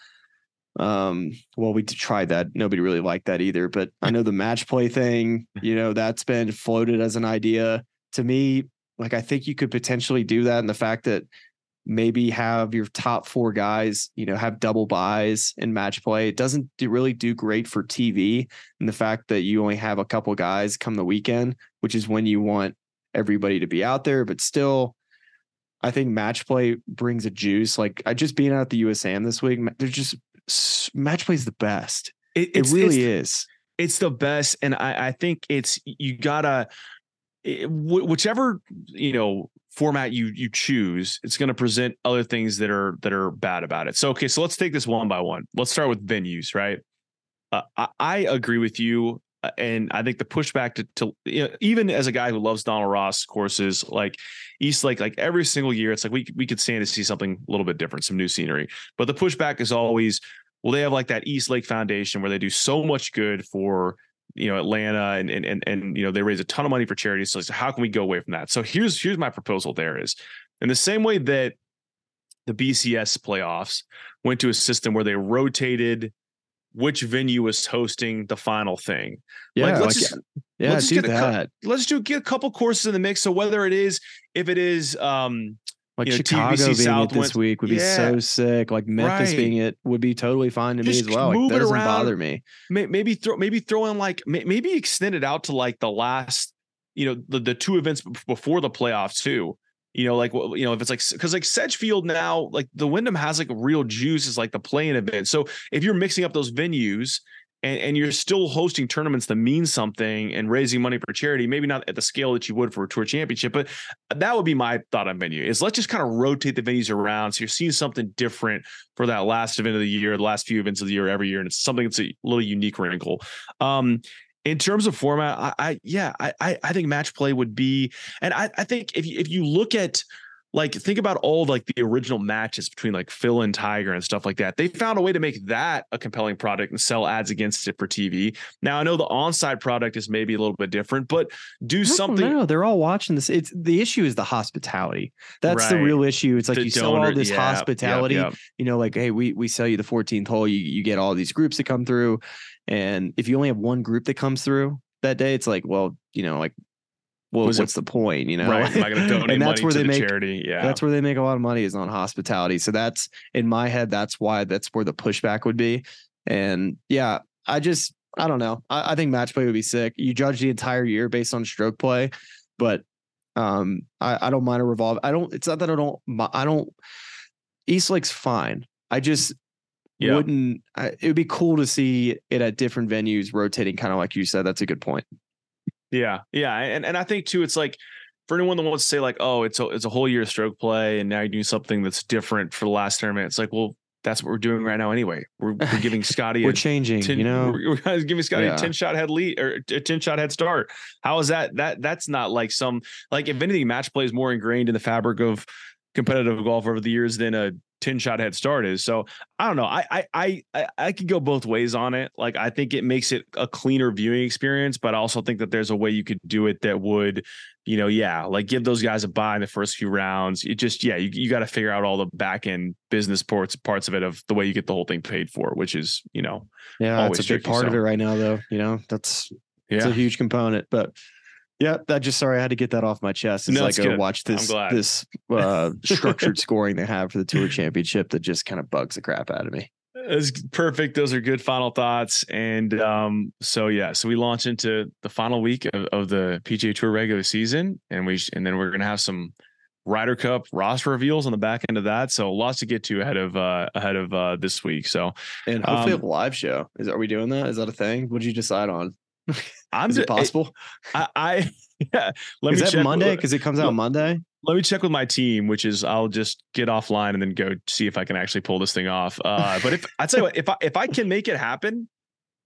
Speaker 3: Um, well, we tried that. Nobody really liked that either. But I know the match play thing. You know that's been floated as an idea to me. Like I think you could potentially do that, and the fact that maybe have your top four guys, you know, have double buys in match play. It doesn't do, really do great for TV. And the fact that you only have a couple guys come the weekend, which is when you want everybody to be out there, but still, I think match play brings a juice. Like I just being out at the USAM this week, there's just match play is the best.
Speaker 4: It,
Speaker 3: It really is.
Speaker 4: it's the best and i i think it's you gotta eh, it- whichever you know format you you choose it's going to present other things that are that are bad about it. So okay so let's take this one by one. Let's start with venues right? Uh, I, I agree with you uh, and i think the pushback to, to you know, even as a guy who loves donald ross courses like east lake like every single year it's like we, we could stand to see something a little bit different some new scenery. But the pushback is always well, they have like that East Lake Foundation where they do so much good for you know Atlanta and and and, and you know they raise a ton of money for charities. So it's, how can we go away from that? So here's here's my proposal. There is in the same way that the BCS playoffs went to a system where they rotated which venue was hosting the final thing.
Speaker 3: Yeah,
Speaker 4: like, let's
Speaker 3: like,
Speaker 4: just
Speaker 3: yeah,
Speaker 4: let's
Speaker 3: do that.
Speaker 4: let's do get a couple courses in the mix. So whether it is if it is um
Speaker 3: Like
Speaker 4: you know,
Speaker 3: Chicago
Speaker 4: TVC
Speaker 3: being
Speaker 4: South
Speaker 3: it this week would be
Speaker 4: Yeah.
Speaker 3: so sick. Like Memphis
Speaker 4: Right.
Speaker 3: being it would be totally fine to me as well. Like, that doesn't
Speaker 4: around.
Speaker 3: bother me.
Speaker 4: maybe throw maybe throw in like maybe extend it out to like the last you know the, the two events before the playoffs too you know like you know if it's like because like sedgefield now like the wyndham has like real juice is like the playing event so if you're mixing up those venues and, and you're still hosting tournaments that mean something and raising money for charity maybe not at the scale that you would for a tour championship but that would be my thought on venue is let's just kind of rotate the venues around so you're seeing something different for that last event of the year the last few events of the year every year and it's something that's a little unique wrinkle. Um in terms of format, I, I yeah, I, I think match play would be, and I, I think if you, if you look at like think about all like the original matches between like Phil and Tiger and stuff like that, they found a way to make that a compelling product and sell ads against it for TV. Now I know the onside product is maybe a little bit different, but do something.
Speaker 3: No, they're all watching this. It's the issue is the hospitality. That's the real issue. It's like
Speaker 4: the
Speaker 3: you sell all this
Speaker 4: yeah,
Speaker 3: hospitality.
Speaker 4: yep.
Speaker 3: You know, like hey, we we sell you the 14th hole. You you get all these groups that come through, and if you only have one group that comes through that day, it's like, well, you know, like, well,
Speaker 4: Was it-
Speaker 3: what's the point? You know,
Speaker 4: Right? Am I going to donate
Speaker 3: and that's
Speaker 4: money
Speaker 3: where
Speaker 4: to
Speaker 3: they
Speaker 4: the
Speaker 3: make
Speaker 4: charity? Yeah,
Speaker 3: that's where they make a lot of money is on hospitality. So that's in my head. That's why that's where the pushback would be. And yeah, I just I don't know. I, I think match play would be sick. You judge the entire year based on stroke play, but um, I, I don't mind a revolve. I don't. It's not that I don't. I don't. East Lake's fine. I just
Speaker 4: Yeah.
Speaker 3: wouldn't. I, it would be cool to see it at different venues rotating, kind of like you said. That's a good point.
Speaker 4: Yeah, yeah, and and I think too, it's like for anyone that wants to say like, oh, it's a it's a whole year of stroke play, and now you're doing something that's different for the last tournament. It's like, well, that's what we're doing right now anyway. We're, we're giving Scotty
Speaker 3: We're changing.
Speaker 4: 10,
Speaker 3: you know,
Speaker 4: we're, we're giving Scotty
Speaker 3: Yeah.
Speaker 4: a ten shot head lead or a ten shot head start. How is that? That that's not like some like if anything, match play is more ingrained in the fabric of competitive golf over the years than a 10 shot head start is. So I don't know. I I I I, I could go both ways on it. Like I think it makes it a cleaner viewing experience, but I also think that there's a way you could do it that would, you know, yeah, like give those guys a buy in the first few rounds. It just yeah, you, you got to figure out all the back end business parts parts of it of the way you get the whole thing paid for, which is, you know,
Speaker 3: yeah, it's a big
Speaker 4: tricky,
Speaker 3: part of it right now, though. You know, that's it's
Speaker 4: yeah.
Speaker 3: a huge component. But yeah, that just sorry I had to get that off my chest. It's
Speaker 4: No,
Speaker 3: like I
Speaker 4: good.
Speaker 3: watch this this uh, structured scoring they have for the tour championship that just kind of bugs the crap out of me.
Speaker 4: It's perfect. Those are good final thoughts. And um, so yeah, so we launch into the final week of, of the PGA Tour regular season, and we and then we're gonna have some Ryder Cup roster reveals on the back end of that. So lots to get to ahead of uh ahead of uh this week. So
Speaker 3: And hopefully
Speaker 4: Um,
Speaker 3: a live show. Is are we doing that? Is that a thing? What did you decide on?
Speaker 4: I'm
Speaker 3: Is it possible?
Speaker 4: I, I yeah. Let
Speaker 3: is
Speaker 4: me
Speaker 3: that
Speaker 4: check
Speaker 3: Monday? Because it comes out
Speaker 4: let-
Speaker 3: Monday.
Speaker 4: let me check with my team, which is I'll just get offline and then go see if I can actually pull this thing off. Uh, but if I tell you what, if I if I can make it happen,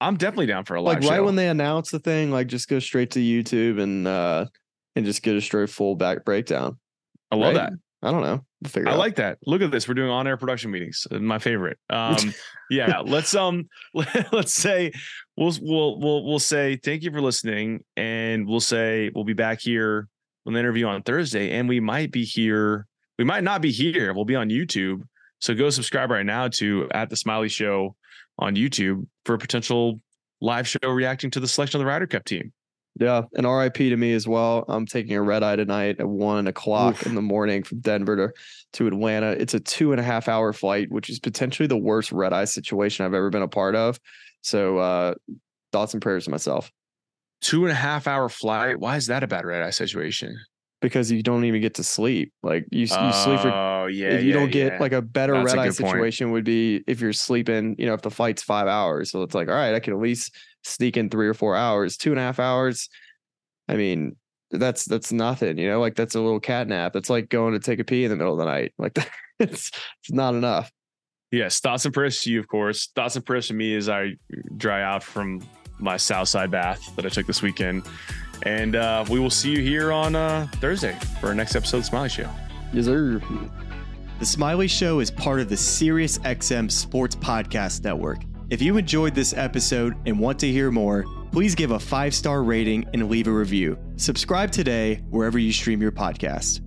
Speaker 4: I'm definitely down for a live
Speaker 3: Like right
Speaker 4: show.
Speaker 3: when they announce the thing, like just go straight to YouTube and uh and just get a straight full back breakdown.
Speaker 4: I love
Speaker 3: right?
Speaker 4: that.
Speaker 3: I don't know. We'll figure
Speaker 4: I
Speaker 3: out.
Speaker 4: like that. Look at this. We're doing on-air production meetings. Uh, My favorite. Um, yeah. Let's um, let's say we'll we'll we'll we'll say thank you for listening, and we'll say we'll be back here on an interview on Thursday, and we might be here. We might not be here. We'll be on YouTube. So go subscribe right now to at the Smylie Show on YouTube for a potential live show reacting to the selection of the Ryder Cup team.
Speaker 3: Yeah, and RIP to me as well. I'm taking a red eye tonight at one o'clock
Speaker 4: Oof.
Speaker 3: in the morning from Denver to, to Atlanta. It's a two and a half hour flight, which is potentially the worst red eye situation I've ever been a part of. So uh thoughts and prayers to myself
Speaker 4: Two and a half hour flight. Why is that a bad red eye situation?
Speaker 3: because you don't even get to sleep. Like you, you sleep for
Speaker 4: Oh yeah.
Speaker 3: if you
Speaker 4: yeah,
Speaker 3: don't get
Speaker 4: yeah.
Speaker 3: like a better
Speaker 4: That's a
Speaker 3: red eye
Speaker 4: good point.
Speaker 3: situation would be if you're sleeping, you know, if the flight's five hours. So it's like, all right, I can at least sneak in three or four hours, two and a half hours. I mean, that's that's nothing, you know, like that's a little cat nap. That's like going to take a pee in the middle of the night. Like it's it's not enough.
Speaker 4: Yes, thoughts and prayers to you, of course. Thoughts and prayers to me as I dry out from my south side bath that I took this weekend. And uh, we will see you here on uh, Thursday for our next episode of Smylie Show.
Speaker 3: Yes, sir.
Speaker 1: The Smylie Show is part of the SiriusXM Sports Podcast Network. If you enjoyed this episode and want to hear more, please give a five star rating and leave a review. Subscribe today wherever you stream your podcast.